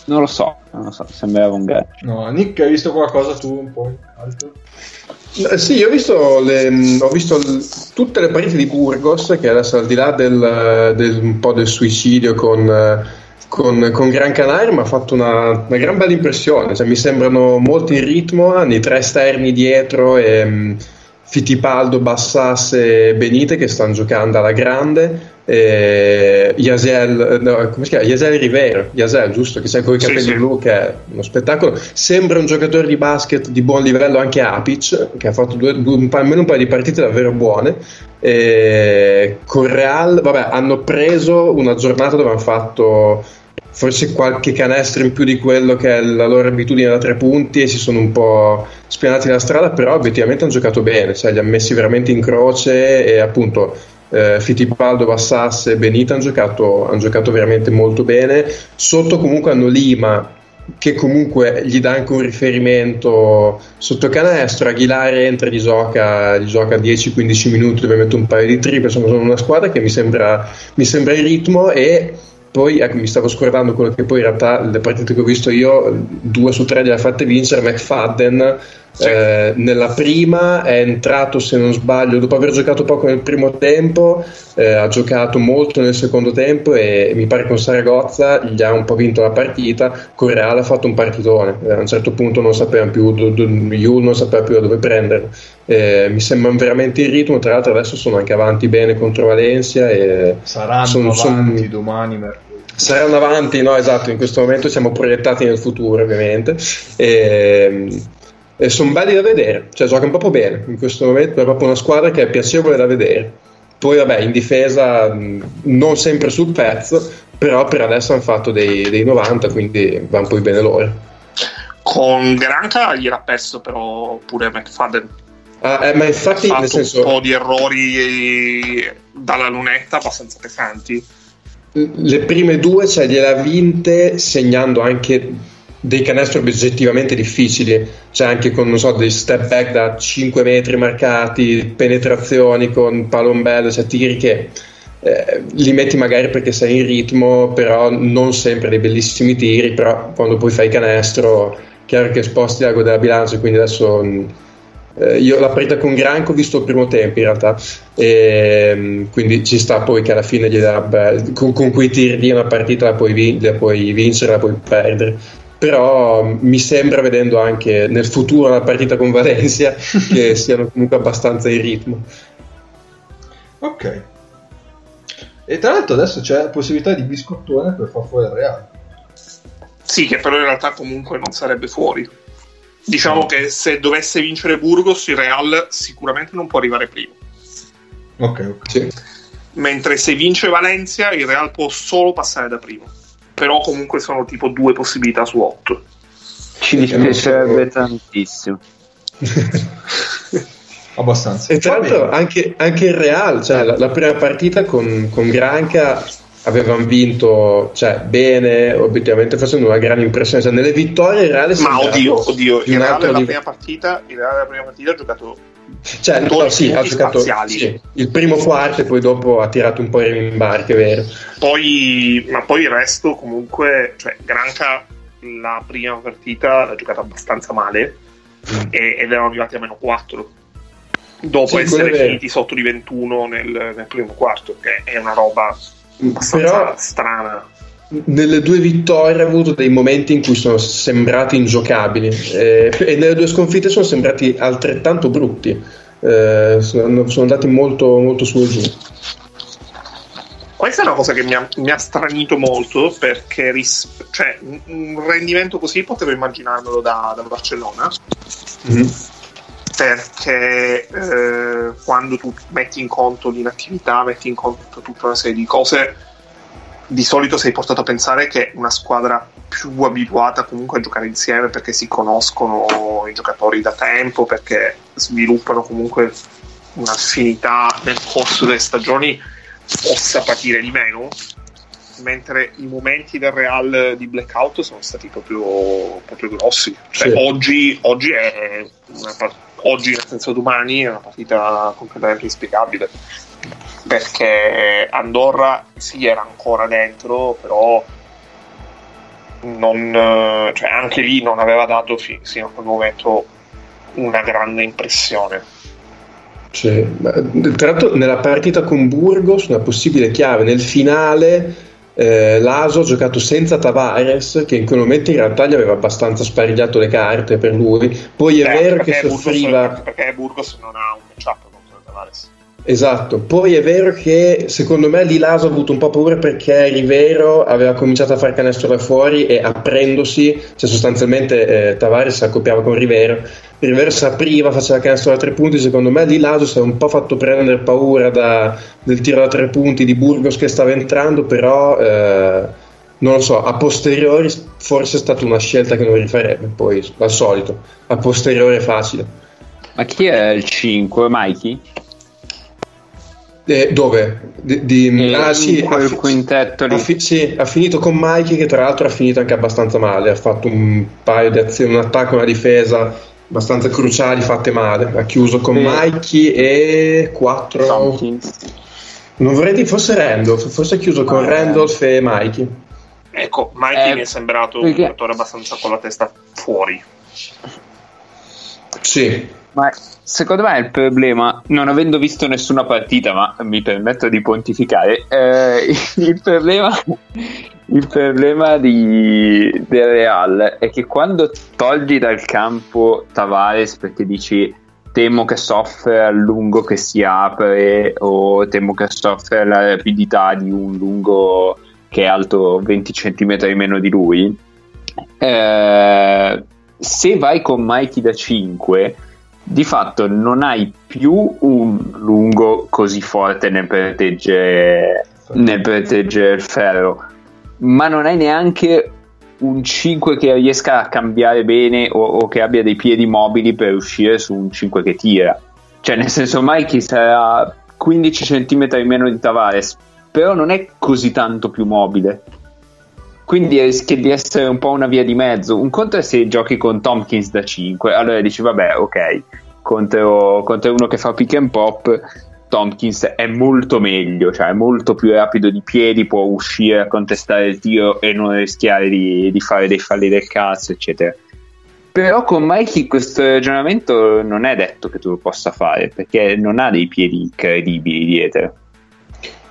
Non lo so, non lo so, sembrava un gancio. No, Nick, hai visto qualcosa tu un po'? Altro? Eh, Sì, io ho visto, le- ho visto tutte le partite di Burgos, che adesso al di là del, del- un po' del suicidio con, eh, con, con Gran Canaria, mi ha fatto una, una gran bella impressione. Cioè, mi sembrano molto in ritmo, hanno i tre esterni dietro e mh, Fittipaldo, Bassas e Benite che stanno giocando alla grande. Eh, no, come si chiama? Yasiel Rivera, Yasiel, giusto? Che c'è con i Sì, capelli sì. blu, che è uno spettacolo. Sembra un giocatore di basket di buon livello anche Apic, che ha fatto due- due- un pa- almeno un paio di partite davvero buone. E con Real, vabbè, hanno preso una giornata dove hanno fatto forse qualche canestro in più di quello che è la loro abitudine da tre punti e si sono un po' spianati la strada, però obiettivamente hanno giocato bene, cioè li hanno messi veramente in croce e appunto eh, Fittipaldo, Bassas e Benita hanno giocato, hanno giocato veramente molto bene. Sotto comunque hanno Lima che comunque gli dà anche un riferimento sotto canestro. Aguilar entra, gli gioca, gli gioca 10-15 minuti dove mette un paio di triple. Insomma, sono una squadra che mi sembra, mi sembra in ritmo e poi ecco, mi stavo scordando quello che poi in realtà le partite che ho visto io, due su tre le ha fatte vincere McFadden. Eh, nella prima è entrato, se non sbaglio, dopo aver giocato poco nel primo tempo, eh, ha giocato molto nel secondo tempo e mi pare con Saragozza gli ha un po' vinto la partita. Con Real ha fatto un partitone. Eh, a un certo punto non sapeva più, do- do- Yul non sapeva più da dove prenderlo. Eh, mi sembrano veramente in ritmo. Tra l'altro, adesso sono anche avanti bene contro Valencia. E Saranno sono- avanti domani, mercoledì. saranno avanti, no? Esatto, in questo momento siamo proiettati nel futuro, ovviamente. E, e sono belli da vedere, cioè giocano proprio bene. In questo momento è proprio una squadra che è piacevole da vedere. Poi, vabbè, in difesa mh, non sempre sul pezzo, però per adesso hanno fatto dei, dei 90, quindi vanno poi bene loro. con Granca gliel'ha perso però pure McFadden Ah, eh, ma infatti, ha fatto senso, un po' di errori eh, dalla lunetta abbastanza pesanti. le prime due cioè, gliele ha vinte segnando anche dei canestri oggettivamente difficili, cioè anche con so, dei step back da 5 metri marcati, penetrazioni con palombello, cioè tiri che eh, li metti magari perché sei in ritmo, però non sempre dei bellissimi tiri, però quando poi fai canestro, chiaro che sposti l'ago della bilancia, quindi adesso mh, eh, io la partita con Granco ho visto il primo tempo in realtà, e, mh, quindi ci sta poi che alla fine gli dà, beh, con, con quei tiri di una partita la puoi, vin- la puoi vincere, la puoi perdere. Però mi sembra vedendo anche nel futuro la partita con Valencia che siano comunque abbastanza in ritmo. Ok. E tra l'altro adesso c'è la possibilità di biscottone per far fuori il Real. Sì, che però in realtà comunque non sarebbe fuori. Diciamo che se dovesse vincere Burgos, il Real sicuramente non può arrivare primo. Ok, ok. Sì. Mentre se vince Valencia, il Real può solo passare da primo. Però comunque sono tipo due possibilità su otto. Ci dispiacerebbe tantissimo. Abbastanza. E tra l'altro anche, anche il Real, cioè la, la prima partita con, con Granca avevano vinto cioè, bene, obiettivamente facendo una grande impressione. Cioè, nelle vittorie il Real è Ma oddio, oddio, di il un Real altro nella livello. prima partita, il Real nella prima partita ha giocato Cioè, no, sì, ha giocato sì, il primo quarto e poi dopo ha tirato un po' in imbarco, è vero. Poi, ma poi il resto comunque, cioè Granca la prima partita l'ha giocata abbastanza male e- ed erano arrivati a meno 4 dopo Sì, essere finiti sotto di 21 nel, nel primo quarto, che è una roba abbastanza Però strana. Nelle due vittorie ha avuto dei momenti in cui sono sembrati ingiocabili eh, e nelle due sconfitte sono sembrati altrettanto brutti. Eh, sono, sono andati molto, molto su e giù. Questa è una cosa che mi ha, mi ha stranito molto perché ris- cioè, un- rendimento così potevo immaginarmelo da, da Barcellona Mhm. perché eh, quando tu metti in conto l'inattività, metti in conto tutta una serie di cose, di solito sei portato a pensare che una squadra più abituata comunque a giocare insieme perché si conoscono i giocatori da tempo, perché sviluppano comunque un'affinità nel corso delle stagioni possa patire di meno mentre i momenti del Real di blackout sono stati proprio, proprio grossi. Cioè, Sì. oggi, oggi è una par- oggi, nel senso domani, è una partita completamente inspiegabile. Perché Andorra sì era ancora dentro, però non, eh, cioè, anche lì non aveva dato fi- fino a quel momento una grande impressione. Ma, tra l'altro nella partita con Burgos, una possibile chiave, nel finale eh, Laso ha giocato senza Tavares, che in quel momento in realtà gli aveva abbastanza sparigliato le carte per lui. Poi è Eh, vero che perché Burgos- soffriva. perché Burgos non ha un matchup. Esatto, poi è vero che secondo me lì Laso ha avuto un po' paura perché Rivero aveva cominciato a fare canestro da fuori e aprendosi, cioè sostanzialmente eh, Tavares si accoppiava con Rivero, Rivero si apriva, faceva canestro da tre punti, secondo me lì Laso si è un po' fatto prendere paura da- del tiro da tre punti di Burgos che stava entrando, però eh, non lo so, a posteriori forse è stata una scelta che non rifarebbe, poi al solito, a posteriori è facile. Ma chi è il 5? Mikey? Eh, dove? Di, di- Eh, ah, sì, quel fi- quintetto lì. ha fi- sì, ha finito con Mikey che tra l'altro ha finito anche abbastanza male, ha fatto un paio di azioni, un attacco e una difesa abbastanza cruciali fatte male, ha chiuso con Sì. Mikey e 4 Tompkins. non vorrei dire fosse Randolph, forse ha chiuso con Ah, Randolph e Mikey. Ecco, Mikey Eh, mi è sembrato un perché- giocatore abbastanza con la testa fuori. Sì, Ma secondo me il problema, non avendo visto nessuna partita, ma mi permetto di pontificare, eh, il problema, il problema di, del Real è che quando togli dal campo Tavares perché dici temo che soffre a lungo che si apre o temo che soffre la rapidità di un lungo che è alto 20 cm meno di lui, eh, se vai con Mikey da 5 di fatto non hai più un lungo così forte nel proteggere, nel proteggere il ferro, ma non hai neanche un 5 che riesca a cambiare bene o, o che abbia dei piedi mobili per uscire su un 5 che tira. Cioè, nel senso, Mikey sarà 15 cm meno di Tavares, però non è così tanto più mobile. Quindi rischia di essere un po' una via di mezzo. Un conto è se giochi con Tompkins da 5, allora dici vabbè, ok, contro, contro uno che fa pick and pop, Tompkins è molto meglio, cioè è molto più rapido di piedi, può uscire a contestare il tiro e non rischiare di, di fare dei falli del cazzo, eccetera. Però con Mikey questo ragionamento non è detto che tu lo possa fare, perché non ha dei piedi incredibili dietro.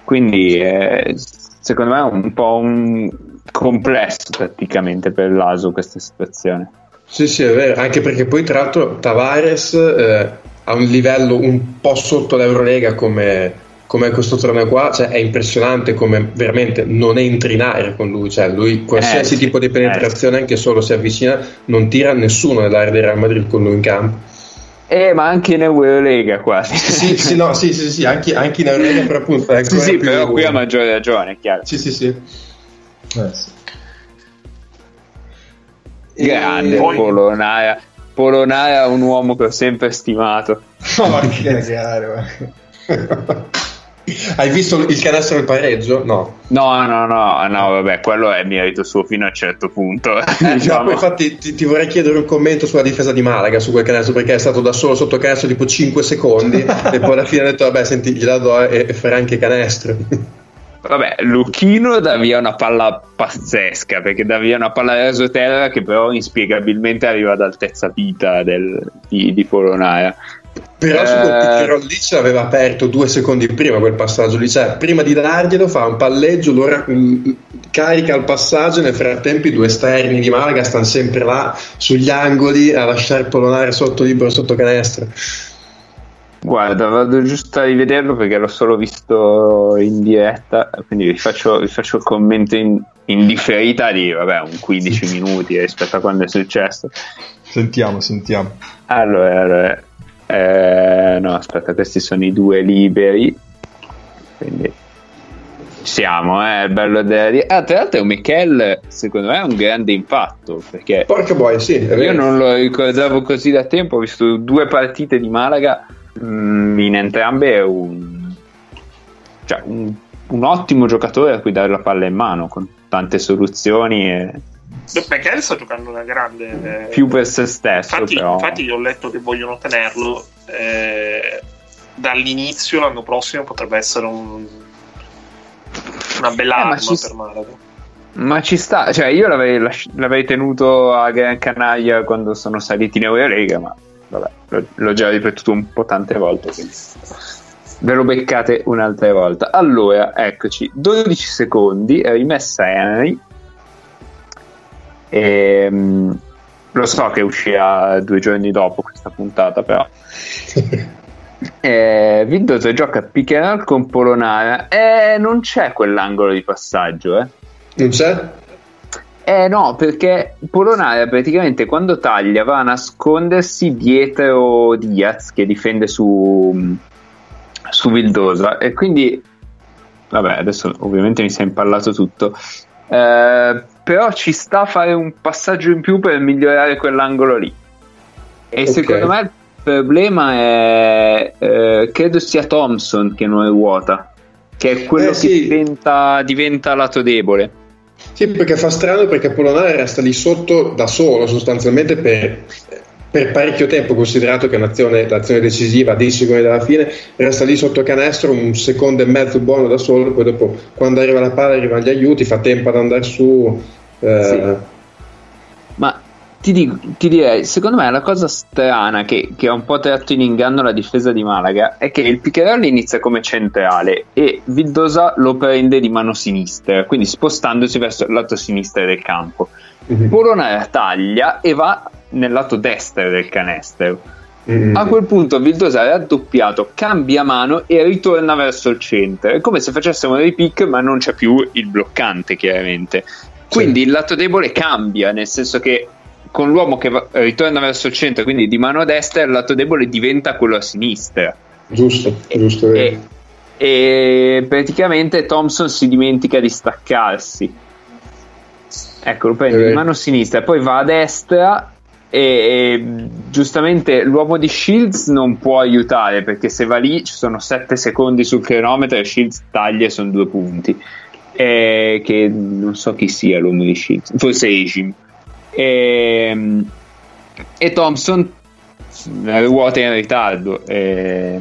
Quindi eh, secondo me è un po' un complesso praticamente per l'Aso questa situazione. Sì, sì, è vero, anche perché poi tra l'altro Tavares eh, a un livello un po' sotto l'Eurolega come, come questo torneo qua, cioè è impressionante come veramente non entra in aria con lui, cioè lui qualsiasi Eh, tipo di penetrazione anche solo si avvicina, non tira nessuno nell'area del Real Madrid con lui in campo. Eh, ma anche in Eurolega quasi. Sì, sì, no, sì, sì, sì, anche, anche in Eurolega però appunto sì, ancora sì, più- però qui ha maggiore ragione, è chiaro. Sì, sì, sì. Eh, sì. Grande poi- Polonara. Polonara è un uomo che ho sempre stimato. No, che ma- Hai visto il canestro del pareggio? No. No, no, no, no, vabbè, quello è merito suo fino a un certo punto. Eh, diciamo. infatti ti, ti vorrei chiedere un commento sulla difesa di Malaga su quel canestro perché è stato da solo sotto canestro tipo 5 secondi e poi alla fine ha detto vabbè senti gliela do e, e farà anche canestro Vabbè, Lucchino dà via una palla pazzesca perché dà via una palla rasoterra che però inspiegabilmente arriva ad altezza vita del- di, di Polonara. però su quel Eh. roll lì ce l'aveva aperto due secondi prima quel passaggio lì cioè prima di darglielo fa un palleggio lo ra- mm, carica il passaggio nel frattempo i due esterni di Malaga stanno sempre là sugli angoli a lasciare Polonare sotto libero sotto canestro Guarda, vado giusto a rivederlo perché l'ho solo visto in diretta, quindi vi faccio, vi faccio il commento in, in differita di vabbè, un 15 minuti rispetto a quando è successo. Sentiamo, sentiamo. Allora, allora, eh, no, aspetta, questi sono i due liberi. Quindi siamo, eh, il bello della Ah, tra l'altro Michel, secondo me, è un grande impatto perché porca boia sì è io non lo ricordavo così da tempo. Ho visto due partite di Malaga, in entrambe è un, cioè, un, un ottimo giocatore a cui dare la palla in mano con tante soluzioni e Michele sta giocando una grande. eh, più per se stesso. Infatti, però. infatti ho letto che vogliono tenerlo. eh, dall'inizio l'anno prossimo potrebbe essere un- una bella Eh, ma arma ci- per Malaga. Ma ci sta, cioè io l'avrei, lasci- l'avrei tenuto a Gran Canaria quando sono saliti in Eurolega, ma vabbè, l'ho, già ripetuto un po' tante volte, quindi ve lo beccate un'altra volta. Allora, eccoci, 12 secondi, rimessa Henry. Ehm, lo so che uscirà due giorni dopo questa puntata, però. Eh, Vildoso gioca a pick and roll con Polonara e non c'è quell'angolo di passaggio, eh. non c'è? Eh no, perché Polonara praticamente quando taglia va a nascondersi dietro Diaz che difende su, su Vildosa e quindi vabbè adesso ovviamente mi si è impallato tutto Eh, però ci sta a fare un passaggio in più per migliorare quell'angolo lì e Ok. secondo me il problema è eh, credo sia Thompson che non ruota che è quello Eh, che sì. diventa, diventa lato debole Sì, perché fa strano perché Polonare resta lì sotto da solo sostanzialmente per, per parecchio tempo, considerato che è un'azione, l'azione decisiva a 10 secondi dalla fine, resta lì sotto canestro un secondo e mezzo buono da solo, poi dopo quando arriva la palla arrivano gli aiuti, fa tempo ad andare su. eh, Sì. Ti, dico- ti direi, secondo me la cosa strana che, che ha un po' tratto in inganno la difesa di Malaga è che il Piccherelli inizia come centrale e Vildosa lo prende di mano sinistra, quindi spostandosi verso il lato sinistro del campo. mhm. Polonara taglia e va nel lato destro del canestro. Mhm. A quel punto Vildosa è raddoppiato, cambia mano e ritorna verso il centro. È come se facessimo dei pick, ma non c'è più il bloccante, chiaramente. Quindi il lato debole cambia, nel senso che con l'uomo che va- ritorna verso il centro, quindi di mano destra, il lato debole diventa quello a sinistra. Giusto, giusto. E, e praticamente Thompson si dimentica di staccarsi. Ecco, lo prende Eh. di mano sinistra e poi va a destra e, e giustamente l'uomo di Shields non può aiutare perché se va lì ci sono 7 secondi sul cronometro e Shields taglia e sono due punti. E che non so chi sia l'uomo di Shields, forse Agim. E, e Thompson eh, ruota in ritardo. E,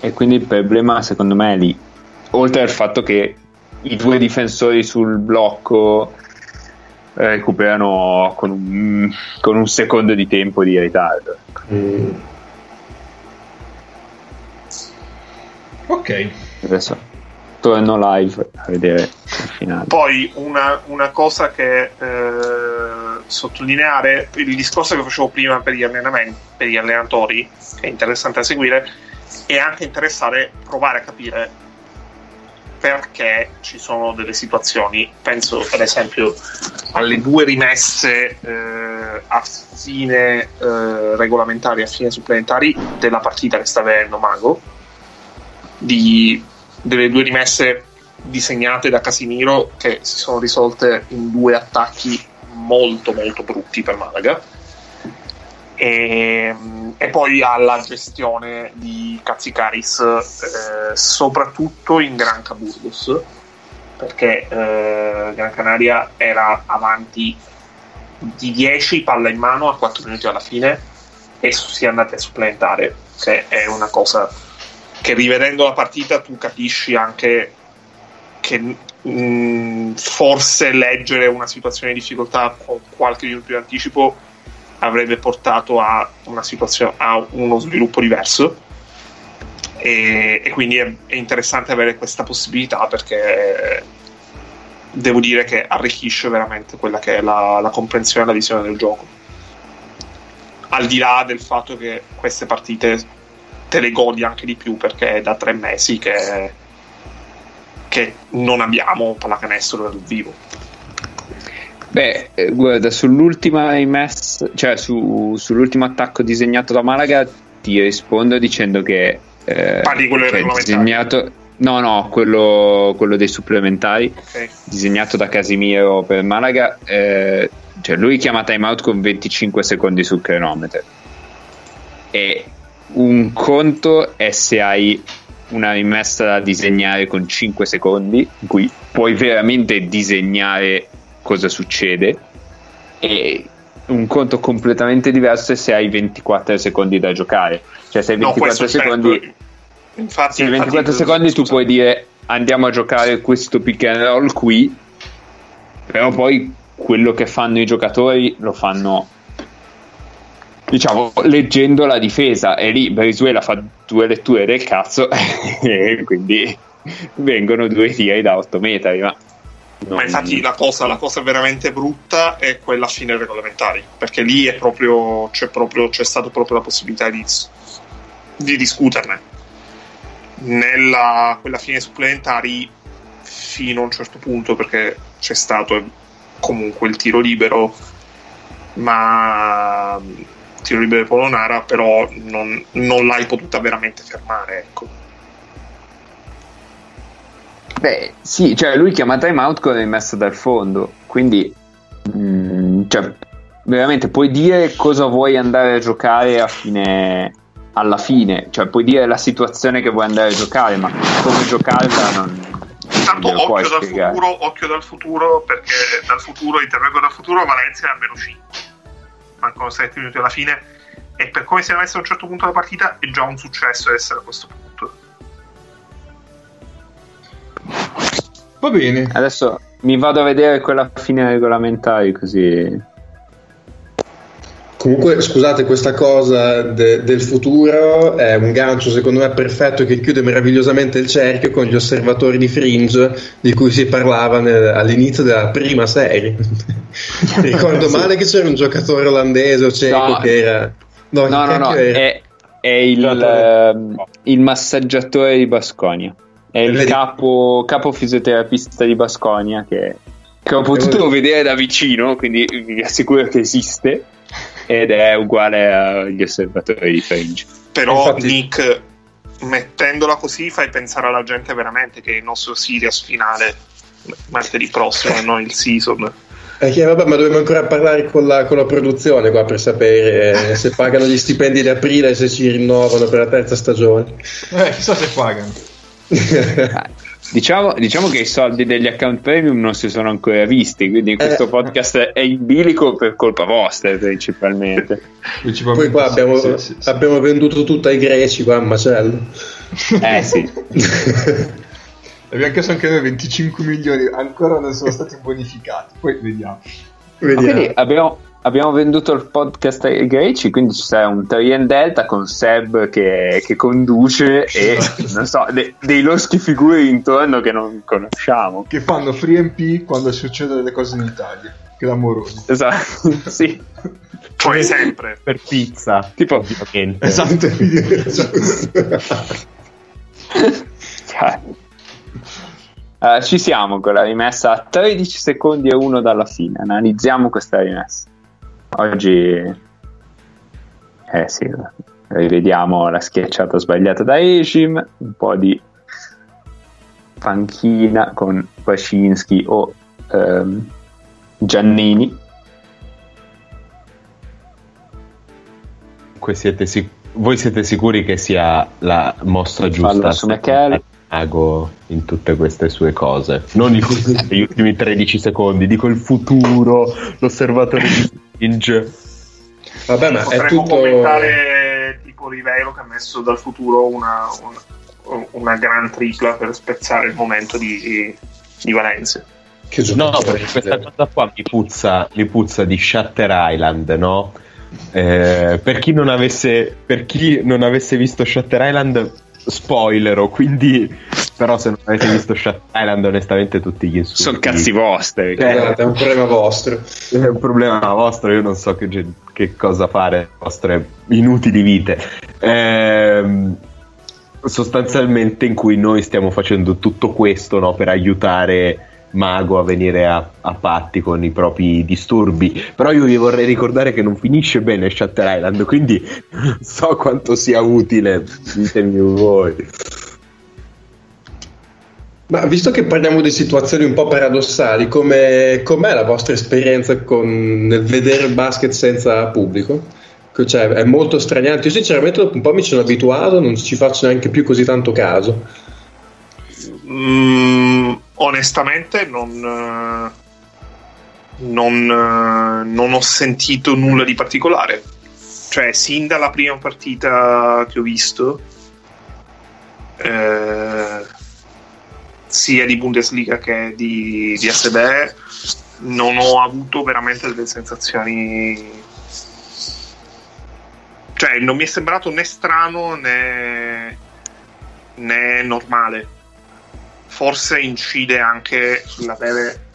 e quindi il problema secondo me è lì. Oltre al fatto che i due difensori sul blocco eh, recuperano con un, con un secondo di tempo di ritardo. Mm. Ok. Adesso torno live a vedere il finale. Poi una, una cosa che eh, sottolineare, il discorso che facevo prima per gli per gli allenatori, che è interessante da seguire, è anche interessante provare a capire perché ci sono delle situazioni, penso ad esempio alle due rimesse eh, a fine eh, regolamentari, a fine supplementari della partita che sta avendo Mago, di, delle due rimesse disegnate da Casimiro che si sono risolte in due attacchi molto molto brutti per Malaga. E, e poi alla gestione di Katsikaris eh, soprattutto in Gran Burgos perché eh, Gran Canaria era avanti di 10 palla in mano a 4 minuti alla fine e si è andati a supplementare che è una cosa che rivedendo la partita tu capisci anche che mh, forse leggere una situazione di difficoltà con qualche minuto di anticipo avrebbe portato a a uno sviluppo diverso. E, e quindi è, è interessante avere questa possibilità perché devo dire che arricchisce veramente quella che è la, la comprensione e la visione del gioco. Al di là del fatto che queste partite te le godi anche di più perché è da tre mesi che, che non abbiamo pallacanestro dal vivo. Beh, eh, guarda, sull'ultima rimessa, cioè su- sull'ultimo attacco disegnato da Malaga, ti rispondo dicendo che eh, Parli di quello che è regolamentare. disegnato, no, no, quello, quello dei supplementari, Ok? disegnato da Casimiro per Malaga. eh, cioè lui chiama timeout con 25 secondi sul cronometro. E un conto è se hai una rimessa da disegnare con 5 secondi, in cui puoi veramente disegnare cosa succede, e un conto completamente diverso è se hai 24 secondi da giocare. Cioè, se hai No, 24 questo certo. secondi, Infatti, se hai infatti- 24 secondi tu puoi dire andiamo a giocare questo pick and roll qui, però poi quello che fanno i giocatori lo fanno diciamo leggendo la difesa e lì Brizuela fa due letture del cazzo e quindi vengono due tiri da 8 metri ma, Ma non- infatti la cosa, la cosa veramente brutta è quella a fine regolamentari, perché lì è proprio, c'è, proprio, c'è stata proprio la possibilità di, di discuterne. Nella quella fine supplementari fino a un certo punto, perché c'è stato comunque il tiro libero, ma tiro libero di Polonara, però non, non l'hai potuta veramente fermare. Ecco. Beh, sì, cioè lui chiama timeout con rimessa dal fondo, quindi mm, cioè, veramente puoi dire cosa vuoi andare a giocare a fine, alla fine, cioè puoi dire la situazione che vuoi andare a giocare, ma come giocarla non, puoi occhio dal, futuro, occhio dal futuro, perché dal futuro, intervengo dal futuro, Valencia è a meno 5. Mancano 7 minuti alla fine. E per come si è messa a un certo punto la partita, è già un successo essere a questo punto. Va bene. Adesso mi vado a vedere quella fine regolamentari così... Comunque, scusate, questa cosa de- del futuro è un gancio secondo me perfetto che chiude meravigliosamente il cerchio con gli osservatori di Fringe di cui si parlava nel- all'inizio della prima serie. Ricordo male che c'era un giocatore olandese o ceco No. che era. No, No, no, no, era? è, è il, Giocatore- ehm, il massaggiatore di Basconia. È il Vedi? capo, capo fisioterapista di Basconia che, che ho potuto vedere da vicino, quindi vi assicuro che esiste ed è uguale agli osservatori di Fringe. Però, Infatti- Nick, mettendola così, fai pensare alla gente veramente che il nostro Sirius finale martedì prossimo e non il season. Eh, che, vabbè, ma dobbiamo ancora parlare con la, con la produzione qua per sapere eh, se pagano gli stipendi di aprile e se ci rinnovano per la terza stagione. Eh, chissà se pagano. Diciamo, diciamo che i soldi degli account premium non si sono ancora visti, quindi questo Eh. podcast è in bilico per colpa vostra principalmente. Poi Principalmente qua abbiamo, sì, sì, sì. abbiamo venduto tutto ai greci qua a macello. Eh sì. Abbiamo chiesto anche noi 25 milioni, ancora non sono stati bonificati. Poi vediamo. Vediamo. Quindi abbiamo, abbiamo venduto il podcast ai greci, quindi ci sarà un Trien Delta con Seb che, che conduce e non so, de- dei loschi figuri intorno che non conosciamo. Che fanno free MP quando succedono le cose in Italia. Clamorosi. Esatto, sì. Come sempre. Per pizza, Tipo- ovviamente. Esatto. Cioè. Eh, ci siamo con la rimessa a 13 secondi e 1 dalla fine. Analizziamo questa rimessa. Oggi, eh sì, rivediamo la schiacciata sbagliata da Eshim, un po' di panchina con Wacinski o ehm, Giannini. Siete sic- voi siete sicuri che sia la mossa giusta su Michele. In tutte queste sue cose non gli ultimi 13 secondi dico il futuro l'osservatore di Strange Vabbè, ma è Potremmo tutto. commentare tipo Rivero che ha messo dal futuro una, una, una gran tripla per spezzare il momento di, di Valencia. Che no perché questa cosa qua mi puzza, mi puzza di Shutter Island no? Eh, per chi non avesse per chi non avesse visto Shutter Island spoilero quindi però se non avete visto Shutter Island onestamente tutti gli insulti Sono cazzi vostri. Eh, è un problema vostro. È un problema vostro, io non so che, che cosa fare nelle vostre inutili vite. Ehm, sostanzialmente in cui noi stiamo facendo tutto questo no, per aiutare Mago a venire a, a patti con i propri disturbi. Però io vi vorrei ricordare che non finisce bene Shutter Island, quindi so quanto sia utile, ditemi voi. Ma visto che parliamo di situazioni un po' paradossali, come, com'è la vostra esperienza con, nel vedere il basket senza pubblico? Cioè, è molto straniante. Io sinceramente un po' mi sono abituato, non ci faccio neanche più così tanto caso. Mm, onestamente non, eh, non, eh, non ho sentito nulla di particolare. Cioè, sin dalla prima partita che ho visto, eh, sia di Bundesliga che di, di ASB, non ho avuto veramente delle sensazioni. Cioè, non mi è sembrato né strano né, né normale forse incide anche l'avere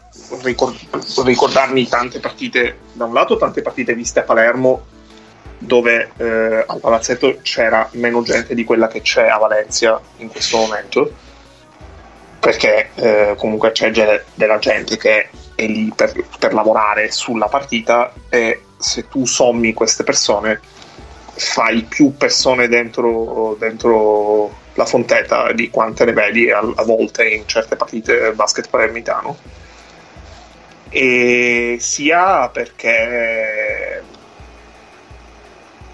ricor- ricordarmi tante partite da un lato tante partite viste a Palermo dove eh, al palazzetto c'era meno gente di quella che c'è a Valencia in questo momento perché eh, comunque c'è della gente che è lì per, per lavorare sulla partita e se tu sommi queste persone fai più persone dentro, dentro la fonteta di quante ne vedi a, a volte in certe partite basket palermitano. E sia perché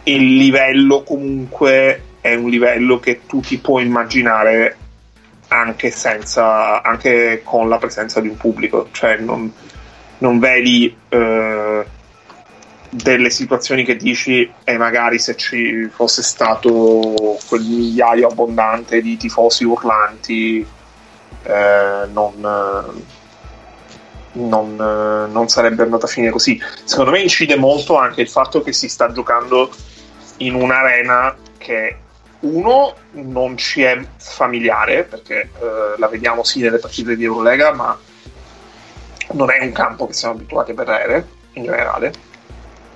il livello comunque è un livello che tu ti puoi immaginare anche senza anche con la presenza di un pubblico cioè non, non vedi eh, delle situazioni che dici e magari se ci fosse stato quel migliaio abbondante di tifosi urlanti eh, non, non, non sarebbe andata a finire così. Secondo me incide molto anche il fatto che si sta giocando in un'arena che uno non ci è familiare perché eh, la vediamo sì nelle partite di Eurolega ma non è un campo che siamo abituati a vedere in generale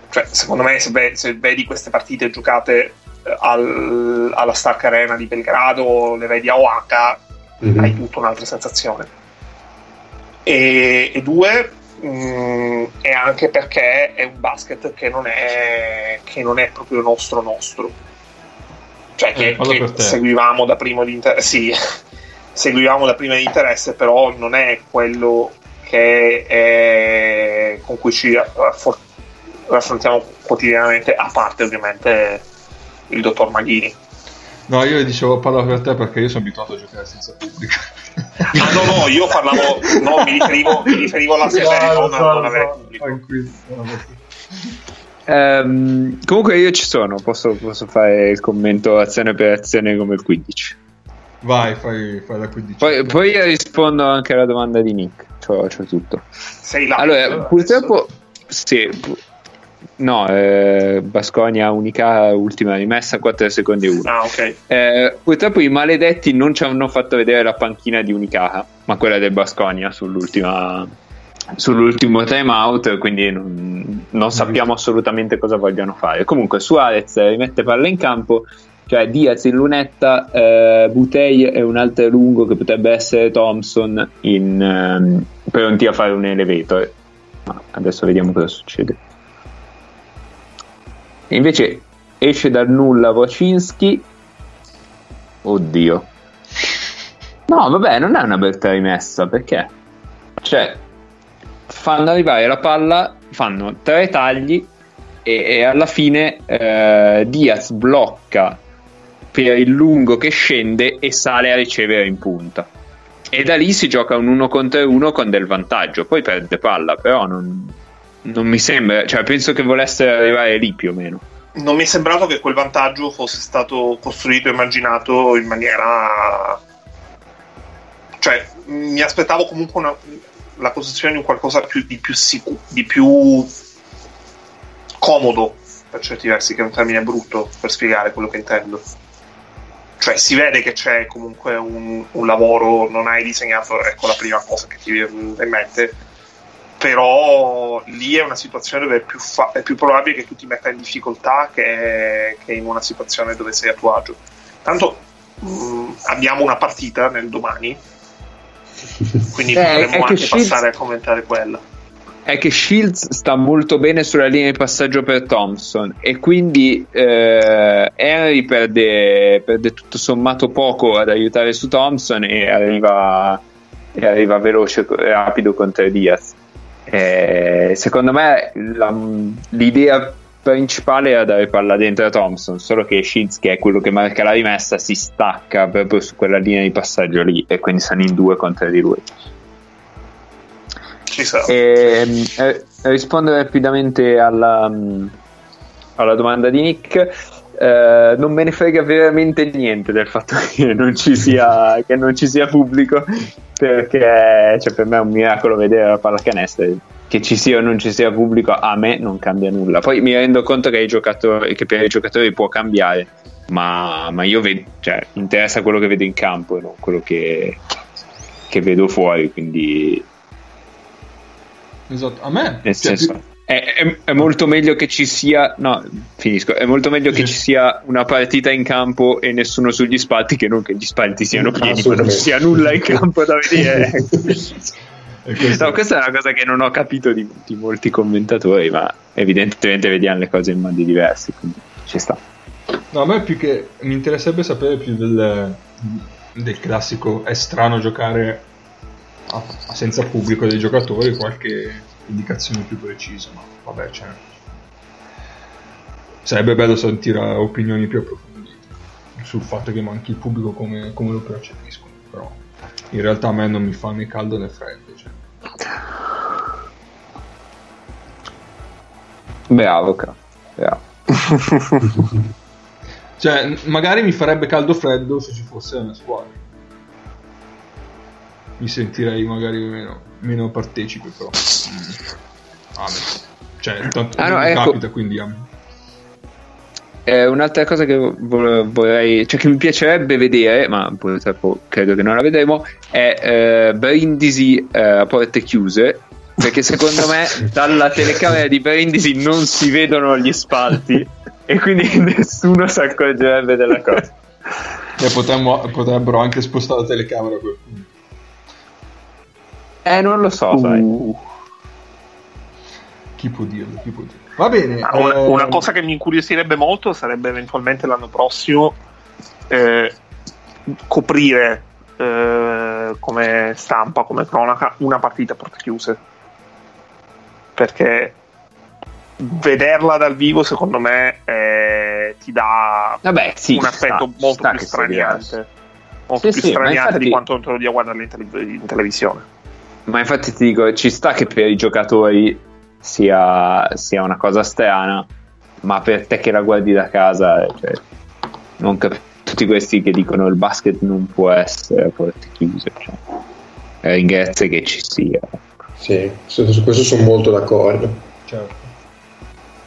cioè, secondo me, se, ve- se vedi queste partite giocate eh, al- alla Stark Arena di Belgrado o le vedi a Oaxaca, Mhm. hai tutta un'altra sensazione. E, e due, mh, è anche perché è un basket che non è, che non è proprio nostro nostro. Cioè, che, Eh, che seguivamo da primo di inter- Sì, seguivamo da prima di interesse, però non è quello che è, con cui ci affor- raffrontiamo quotidianamente, a parte ovviamente il dottor Maghini. No, io dicevo parlo per te perché io sono abituato a giocare senza pubblico. Ah, no, no, io parlavo, no, mi riferivo, mi riferivo alla serie, non a non avere pubblico. Tranquillo. Ehm, comunque io ci sono, posso, posso fare il commento azione per azione come il 15. Vai, fai, fai la 15. Poi, poi rispondo anche alla domanda di Nick, c'ho, c'ho tutto. Sei là. Allora, purtroppo, sì, no, eh, Basconia unica, ultima rimessa, 4 secondi e 1. Ah, ok. Eh, purtroppo i maledetti non ci hanno fatto vedere la panchina di Unicaja, ma quella del Basconia sull'ultima, sull'ultimo time out, quindi non, non sappiamo assolutamente cosa vogliono fare. Comunque Suarez rimette palla in campo, cioè Diaz in lunetta, eh, Butei e un altro lungo che potrebbe essere Thompson in, ehm, pronti a fare un elevator. Ma adesso vediamo cosa succede. Invece esce dal nulla Wocinski. Oddio. No, vabbè, non è una bella rimessa, perché? Cioè, fanno arrivare la palla, fanno tre tagli e, e alla fine eh, Diaz blocca per il lungo che scende e sale a ricevere in punta. E da lì si gioca un uno contro uno con del vantaggio, poi perde palla, però non, non mi sembra, cioè penso che volesse arrivare lì più o meno. Non mi è sembrato che quel vantaggio fosse stato costruito e immaginato in maniera. Cioè, mi aspettavo comunque una- la costruzione di un qualcosa più, di più sicuro, di più comodo per certi versi, che è un termine brutto per spiegare quello che intendo. Cioè, si vede che c'è comunque un, un lavoro, non hai disegnato, ecco la prima cosa che ti viene in mente, però lì è una situazione dove è più, fa- è più probabile che tu ti metta in difficoltà che, che in una situazione dove sei a tuo agio. Tanto mh, abbiamo una partita nel domani, quindi Eh, potremmo che anche Shields- passare a commentare quella. è che Shields sta molto bene sulla linea di passaggio per Thompson e quindi eh, Henry perde, perde tutto sommato poco ad aiutare su Thompson e arriva, e arriva veloce e rapido contro Diaz. Eh, secondo me la- l'idea principale era dare palla dentro a Thompson, solo che Shields, che è quello che marca la rimessa, si stacca proprio su quella linea di passaggio lì e quindi sono in due contro di lui. Ci sarà. Ehm, eh, rispondo rapidamente alla, mm, alla domanda di Nick. Eh, non me ne frega veramente niente del fatto che non ci sia, che non ci sia pubblico perché cioè, per me è un miracolo vedere la pallacanestro che ci sia o non ci sia pubblico a me non cambia nulla poi mi rendo conto che, ai giocatori, che per i giocatori può cambiare ma, ma io vedo cioè, interessa quello che vedo in campo e non quello che, che vedo fuori quindi Esatto, a me nel cioè, senso, più- è, è- è molto meglio che ci sia. No, finisco. È molto meglio che Sì. ci sia una partita in campo e nessuno sugli spalti che non che gli spalti siano pieni, ma non ci sia nulla in campo da vedere. questo- no, questa è una cosa che non ho capito di, di molti commentatori, ma evidentemente vediamo le cose in modi diversi. Quindi ci sta. No, a me più che mi interesserebbe sapere più del, del classico è strano giocare a- a senza pubblico dei giocatori, qualche indicazione più precisa, ma vabbè, cioè, sarebbe bello sentire opinioni più approfondite sul fatto che manchi il pubblico come, come lo percepiscono, però in realtà a me non mi fa né caldo né freddo. Bravo, Ca. Bravo. Cioè, magari mi farebbe caldo freddo se ci fosse una squadra. Mi sentirei magari meno, meno partecipe, però. Mm. Ah, beh. Cioè, tanto Ah, no, ecco. capita, quindi ah, Eh, un'altra cosa che vo- vorrei, cioè che mi piacerebbe vedere, ma purtroppo credo che non la vedremo, è eh, Brindisi eh, a porte chiuse. Perché secondo me dalla telecamera di Brindisi non si vedono gli spalti e quindi nessuno si accorgerebbe della cosa. e potremmo- potrebbero anche spostare la telecamera a quel punto. Eh, non lo so, sai. Chi può dirlo? Chi può dirlo? Va bene. Una, eh, una cosa che mi incuriosirebbe molto sarebbe eventualmente l'anno prossimo eh, coprire eh, come stampa, come cronaca, una partita a porte chiuse. Perché vederla dal vivo, secondo me, eh, ti dà Vabbè, sì, un aspetto sta- molto sta più straniante. Molto Sì, più sì, straniante infatti- di quanto non te lo dia a guardare in, tele- in televisione. Ma infatti ti dico, ci sta che per i giocatori sia, sia una cosa strana, ma per te che la guardi da casa, cioè, non cap- tutti questi che dicono il basket non può essere a porte chiuse, cioè, ringrazio che ci sia. Sì, su, su questo sono molto d'accordo. Certo.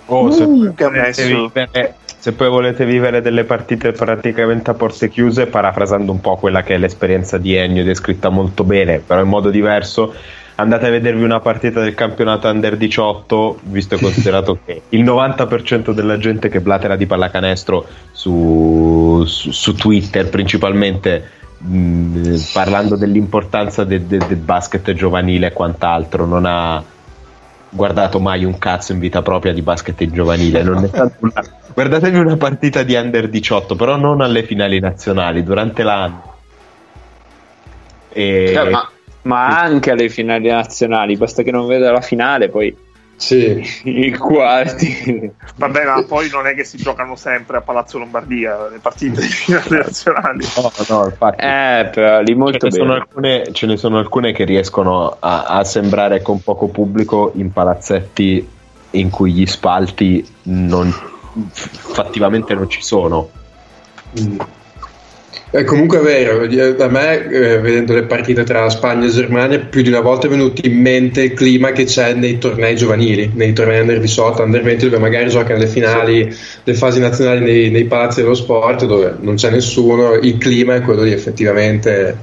Oh, se, poi che volete adesso- vivere, se poi volete vivere delle partite praticamente a porte chiuse, parafrasando un po' quella che è l'esperienza di Ennio, descritta molto bene, però in modo diverso, andate a vedervi una partita del campionato Under 18, visto e considerato che il 90% della gente che blatera di pallacanestro su, su, su Twitter principalmente mh, parlando dell'importanza de- de- del basket giovanile e quant'altro non ha guardato mai un cazzo in vita propria di basket giovanile non è tanto una- guardatevi una partita di under 18 però non alle finali nazionali durante l'anno. E Cioè, ma, ma anche alle finali nazionali, basta che non veda la finale, poi Sì, i quarti. Vabbè, ma poi non è che si giocano sempre a Palazzo Lombardia le partite di finale nazionali. no, no, infatti Eh, però lì molto ce, ne alcune, ce ne sono alcune che riescono a, a sembrare con poco pubblico in palazzetti in cui gli spalti non, fattivamente non ci sono Mm. È comunque vero, a me eh, vedendo le partite tra Spagna e Germania più di una volta è venuto in mente il clima che c'è nei tornei giovanili, nei tornei under 18, under 20 dove magari giocano le finali, le fasi nazionali nei, nei palazzi dello sport dove non c'è nessuno, il clima è quello lì effettivamente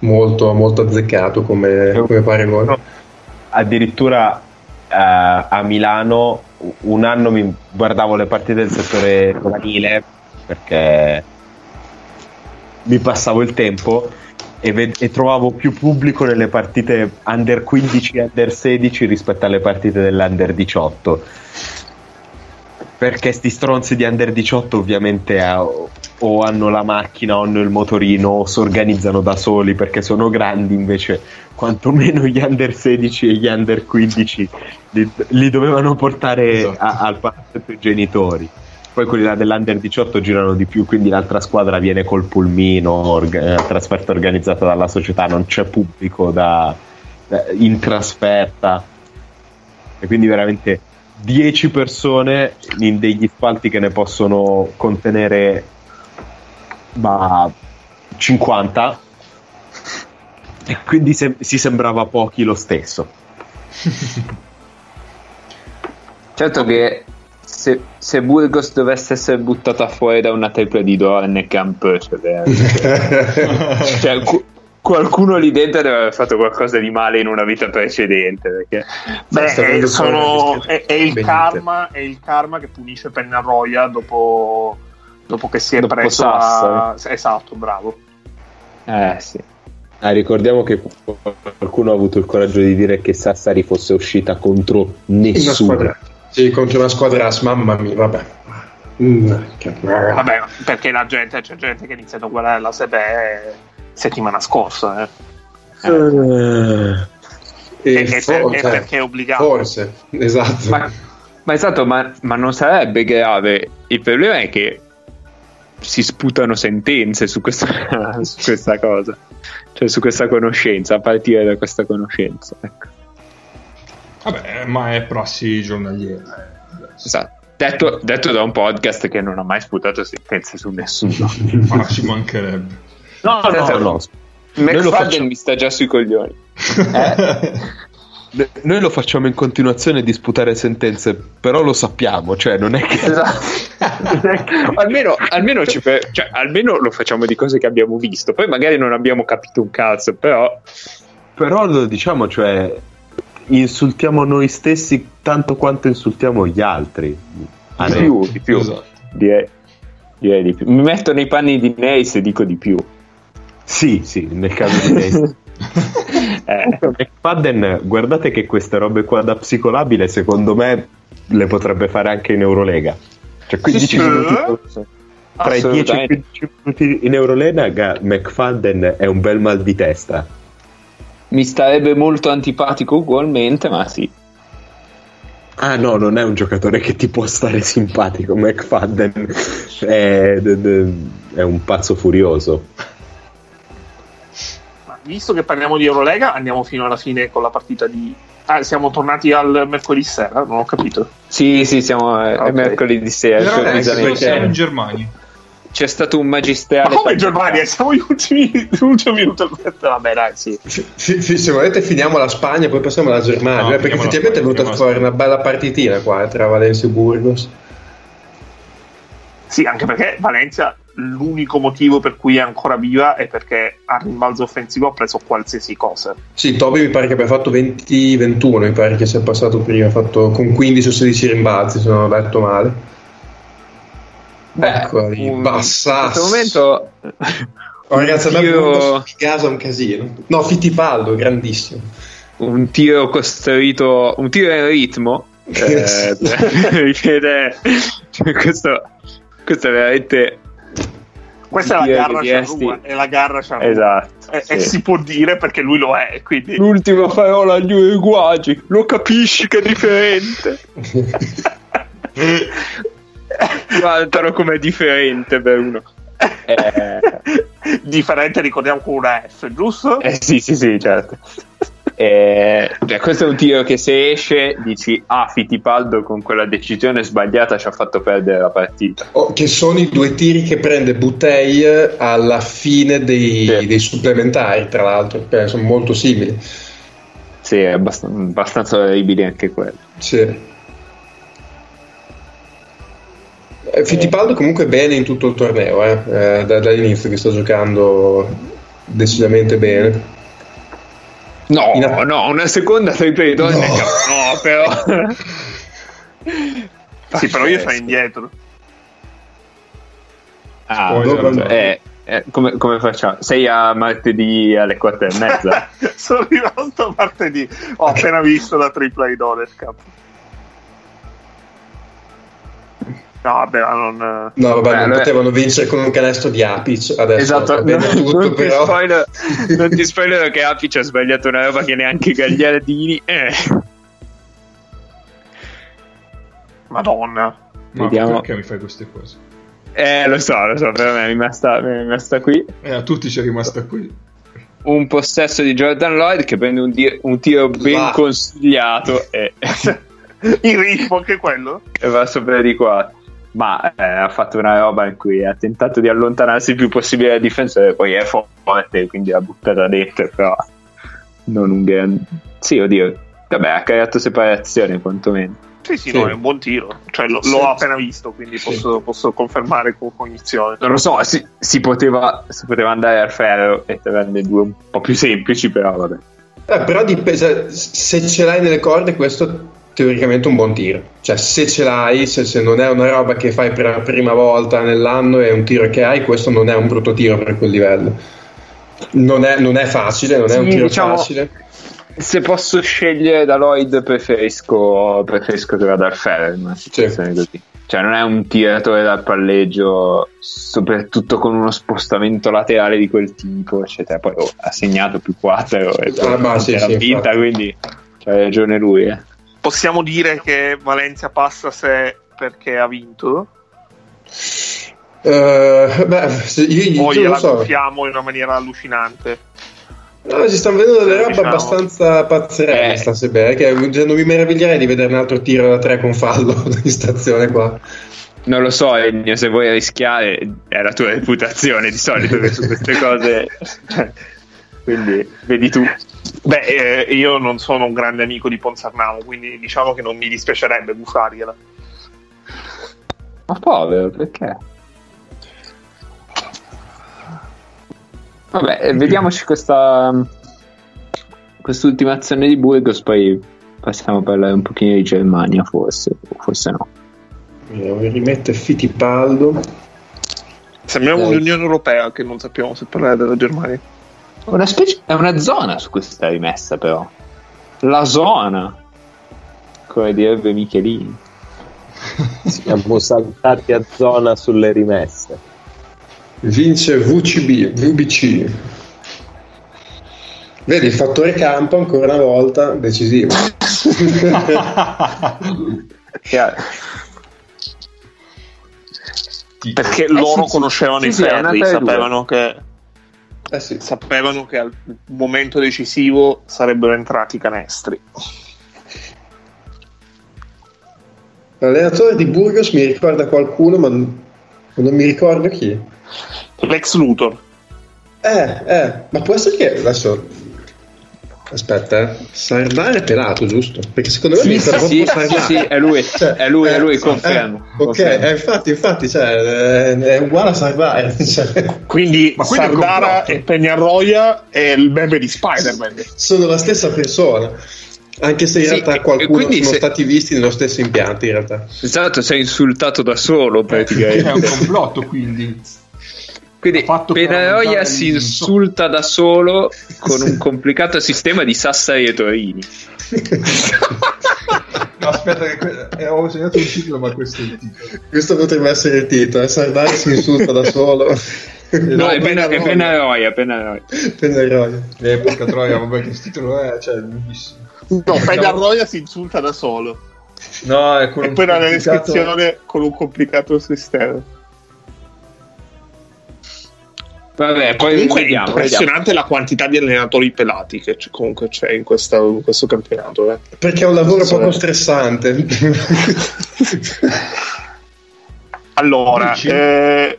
molto, molto azzeccato come, come paragone. addirittura eh, a Milano un anno mi guardavo le partite del settore giovanile perché mi passavo il tempo e, ved- e trovavo più pubblico nelle partite under 15 e under 16 rispetto alle partite dell'under 18 perché sti stronzi di under 18 ovviamente eh, o- hanno la macchina o hanno il motorino o si organizzano da soli perché sono grandi invece quantomeno gli under 16 e gli under 15 li, li dovevano portare Esatto. a- al palazzetto i genitori poi quelli dell'under 18 girano di più quindi l'altra squadra viene col pulmino orga- eh, trasferta organizzata dalla società non c'è pubblico da- da- in trasferta. E quindi veramente 10 persone in degli spalti che ne possono contenere ma 50 e quindi se- si sembrava pochi lo stesso. Certo che se, se Burgos dovesse essere buttata fuori da una tripla di Dornecamp, cioè, veramente- cioè, cu- qualcuno lì dentro deve aver fatto qualcosa di male in una vita precedente. Perché Beh, è, sono- è- è il karma, è il karma che punisce Pennaroia dopo, dopo che si è Dopo preso a... Sassari. Esatto, bravo. Eh sì. Ah, ricordiamo che qualcuno ha avuto il coraggio di dire che Sassari fosse uscita contro nessuno sì, contro una squadra, mamma mia, vabbè. Mm, Vabbè, perché la gente, c'è gente che ha iniziato a guardare la Sebe settimana scorsa. Eh. Eh, E E- for- per- e cioè, perché è obbligato. Forse, esatto. Ma, ma esatto, ma, ma non sarebbe grave. Il problema è che si sputano sentenze su questa, su questa cosa, cioè su questa conoscenza, a partire da questa conoscenza. Ecco. Vabbè, ma è prassi giornaliera. eh. Esatto. Detto, detto da un podcast che non ha mai sputato sentenze su nessuno. Ma ci mancherebbe. no, no, Esatto. no. McFadden mi sta già sui coglioni. noi lo facciamo in continuazione di sputare sentenze, però lo sappiamo, cioè non è che... Esatto. almeno, almeno, ci per- cioè, almeno lo facciamo di cose che abbiamo visto. Poi magari non abbiamo capito un cazzo, però Però lo diciamo, cioè, insultiamo noi stessi tanto quanto insultiamo gli altri. Ah, di più, di più. Esatto. Direi, direi di più. Mi metto nei panni di Nace e dico di più. Sì, sì, nel caso di lei. Eh, McFadden, guardate che queste robe qua da psicolabile, secondo me, le potrebbe fare anche in Eurolega. Cioè, 15 sì. minuti. Tra i 10 e Assolutamente. 15 minuti in Eurolega, McFadden è un bel mal di testa. Mi starebbe molto antipatico ugualmente, ma sì. Ah no, non è un giocatore che ti può stare simpatico. McFadden è, è un pazzo furioso. Ma visto che parliamo di Eurolega, andiamo fino alla fine con la partita di. Ah, siamo tornati al mercoledì sera, non ho capito. Sì, sì, siamo eh, Ok. mercoledì sera. Però cioè, perché siamo in Germania. C'è stato un Ma magistrale. come Germania? Siamo gli ultimi, l'ultimo minuto Vabbè, dai, sì. Fi- fi- se volete finiamo la Spagna, poi passiamo alla Germania, No, eh, perché effettivamente è venuta fuori una bella partitina qua eh, tra Valencia e Burgos. Sì, anche perché Valencia l'unico motivo per cui è ancora viva è perché al rimbalzo offensivo ha preso qualsiasi cosa. Sì, Toby mi pare che abbia fatto 20-21, mi pare che sia passato prima, ha fatto con 15 o 16 rimbalzi, se non ho letto male. Beh, Ecco lì, un- Bassasso. In questo momento. Oh, ragazzi, Burgos di casa è un casino. No, Fittipaldo, grandissimo. un tiro costruito, un tiro in ritmo. Eh, richiede- cioè, questo, questo è veramente. Questa è la tiro garra Charrua, è la garra Charrua. Esatto. E, e sì. si può dire perché lui lo è, quindi... L'ultima parola agli uruguagi, lo capisci che è differente? Guardalo com'è differente per uno. Eh, Differente, ricordiamo con una F, giusto? eh, sì, sì, sì, certo. Eh, cioè, questo è un tiro che se esce dici ah Fittipaldo con quella decisione sbagliata ci ha fatto perdere la partita Oh, che sono i due tiri che prende Butei alla fine dei, Sì. dei supplementari, tra l'altro, sono molto simili. sì è abbast- abbastanza orribile anche quello Sì. Fittipaldo comunque bene in tutto il torneo, eh, eh, da- dall'inizio che sta giocando decisamente bene. no In- no una seconda Dorne No. no però Sì, però io sono indietro. ah, no. eh, eh, come, come facciamo? sei a martedì alle quattro e mezza sono rimasto martedì. Ho appena visto la tripla di Donut No, vabbè, ma non... No, vabbè, Beh, non allora- potevano vincere con un canestro di Apic adesso. Esatto, non, tutto, non ti però. spoiler, non ti spoiler che Apic ha sbagliato una roba che neanche Gagliardini. Eh. Madonna. Ma Vediamo. perché mi fai queste cose? Eh, lo so, lo so, per me è rimasta, mi è rimasta qui. Eh, a tutti c'è rimasta qui. Un possesso di Jordan Lloyd che prende un, di- un tiro ben Va. consigliato e, Il ritmo anche quello? e va sopra di qua. Ma eh, ha fatto una roba in cui ha tentato di allontanarsi il più possibile dal difensore, poi è forte, quindi l'ha buttata dentro, però non un grande... Sì, oddio, vabbè, ha creato separazione quantomeno. Sì, sì, Sì. no, è un buon tiro. Cioè, lo- Sì. l'ho appena visto, quindi posso, posso confermare con cognizione. Non lo so, si, si poteva, si poteva andare al ferro e prendere due un po' più semplici, però vabbè. Eh, però dipende, se ce l'hai nelle corde, questo teoricamente un buon tiro. Cioè, se ce l'hai, se, se non è una roba che fai per la prima volta nell'anno e è un tiro che hai, questo non è un brutto tiro per quel livello. Non è, non è facile, non è Sì, un tiro diciamo- facile. Se posso scegliere da Lloyd, preferisco, preferisco che vada al situazione così. Cioè, non è un tiratore dal palleggio, soprattutto con uno spostamento laterale di quel tipo, eccetera. Poi oh, ha segnato più 4 e Ah, ma sì, sì, vinta, infatti. quindi c'ha ragione lui. Eh. Possiamo dire che Valencia passa se perché ha vinto? Eh, beh, se- io, gliela lo so. gonfiamo in una maniera allucinante? No, ci stanno vedendo delle robe Diciamo. abbastanza pazzerelle Eh. stasera, che cioè, non mi meraviglierei di vedere un altro tiro da tre con fallo in stazione qua. Non lo so, Ennio, se vuoi rischiare, è la tua reputazione di solito che su queste cose. quindi, vedi tu. Beh, eh, io non sono un grande amico di Ponsarnamo, quindi diciamo che non mi dispiacerebbe bufargliela. Ma povero, perché? Vabbè, eh, vediamoci questa quest'ultima azione di Burgos, poi passiamo a parlare un pochino di Germania, forse, forse no. Vediamo, Rimette Fittipaldo. Sembriamo l'Unione Europea che non sappiamo se parlare della Germania. Una specie, è una zona su questa rimessa, però. La zona, come direbbe Michelini. Siamo saltati a zona sulle rimesse. Vince VCB, VBC. Vedi il fattore campo ancora una volta decisivo. Chiaro. Perché Eh, loro sì, sì. conoscevano Sì, i sì, è ferri, due. sapevano che, Eh sì. sapevano che al momento decisivo sarebbero entrati i canestri. L'allenatore di Burgos mi ricorda qualcuno, ma non mi ricordo chi. Lex Luthor. Eh, eh, ma può essere che adesso. Aspetta, eh. Sardar è pelato, giusto? Perché secondo me mi Sì, ricorda sì, sì, sì, sì, è lui, Cioè, è lui, è eh, lui, eh, confermo. ok, confermo. eh, infatti, infatti, cioè, eh, è uguale a Sardar. Cioè, Quindi Ma è Sardara e Peñarroya è il meme di Spider-Man. sono la stessa persona. Anche se in Sì, realtà qualcuno sono se- stati visti nello stesso impianto, in realtà. Esatto, sei insultato da solo È un praticamente. complotto, quindi. Quindi Penaroia aumentare si insulta da solo con un complicato sistema di Sassari e Torini. No, aspetta, che que- eh, ho segnato un titolo, ma questo è il titolo. Questo potrebbe essere il titolo. eh, Sardar si insulta da solo. No, è, Pena- è Penaroia. Penaroia, Penaroia. Penaroia. Eh, porca troia, vabbè, che titolo è? Cioè, lunghissimo. No, Peñarroia si insulta da solo. No, è quello E poi nella complicato- descrizione con un complicato sistema. Vabbè, poi Comunque è vediamo, vediamo. impressionante la quantità di allenatori pelati che c- comunque c'è in, questa- in questo campionato. eh. Perché è un lavoro poco stressante. Allora, eh,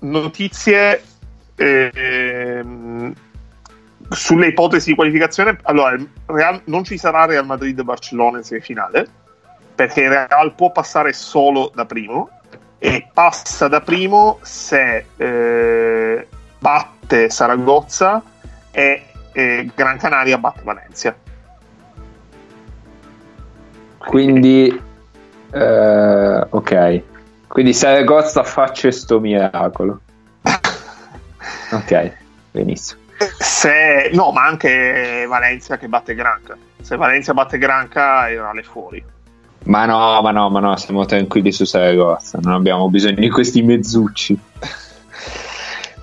notizie ehm, sulle ipotesi di qualificazione. Allora, Real- non ci sarà Real Madrid-Barcellona in semifinale perché Real può passare solo da primo e passa da primo se eh, batte Saragozza e eh, Gran Canaria batte Valencia. Quindi, eh, ok. Quindi Saragozza faccia sto miracolo. Ok, benissimo. Se, no, ma anche Valencia che batte Granca. Se Valencia batte Granca, Real è fuori. Ma no, ma no, ma no, siamo tranquilli su Saragozza, non abbiamo bisogno di questi mezzucci.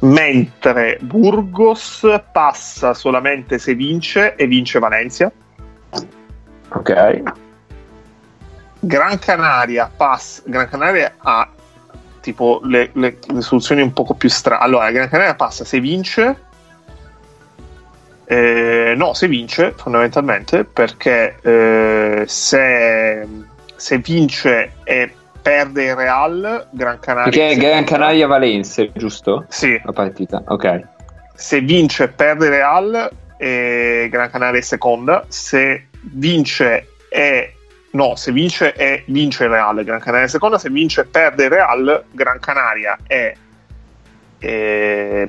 Mentre Burgos passa solamente se vince e vince Valencia. Ok. Gran Canaria passa. Gran Canaria ha tipo le, le- le soluzioni un poco più strane. Allora, Gran Canaria passa se vince. Eh, no, se vince fondamentalmente perché eh, se, se vince e perde il Real, Gran Canaria. Perché. Gran Canaria Valencia, giusto? Sì, La partita, ok. se vince perde il Real e Gran Canaria è seconda se vince è no se vince è vince il Real Gran Canaria è seconda se vince perde il Real Gran Canaria è è,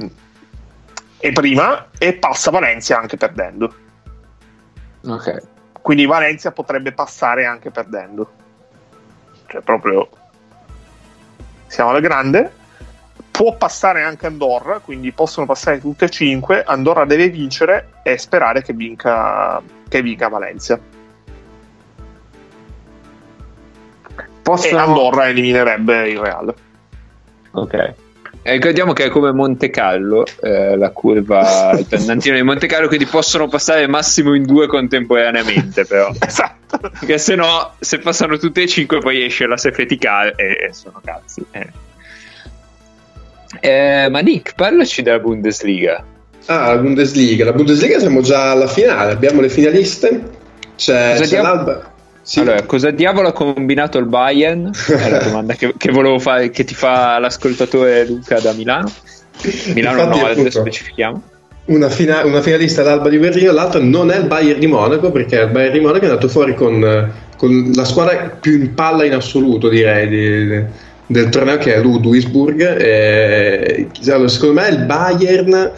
è prima e passa Valencia anche perdendo Ok. quindi Valencia potrebbe passare anche perdendo cioè proprio siamo alla grande può passare anche Andorra, quindi possono passare tutte e cinque. Andorra deve vincere e sperare che vinca, che vinca Valencia. E Possono... Andorra eliminerebbe il Real. Ok. E ricordiamo che è come Monte Carlo, eh, la curva il pendantino di Monte Carlo, quindi possono passare massimo in due contemporaneamente, però. Esatto. Perché se no, se passano tutte e cinque, poi esce la safety car e, e sono cazzi. Eh. Eh, ma Nick, parlaci della Bundesliga. Ah, la Bundesliga. La Bundesliga siamo già alla finale, abbiamo le finaliste. C'è, c'è diamo- l'Alba. Sì. Allora, cosa diavolo ha combinato il Bayern? È la domanda che, che volevo fare, che ti fa l'ascoltatore Luca da Milano. Milano Infatti, Nord, appunto, specifichiamo. Una, fina- una finalista l'Alba di Berlino, l'altra non è il Bayern di Monaco perché il Bayern di Monaco è andato fuori con, con la squadra più in palla in assoluto, direi, di- del torneo che è l'U Duisburg. E, secondo me il Bayern,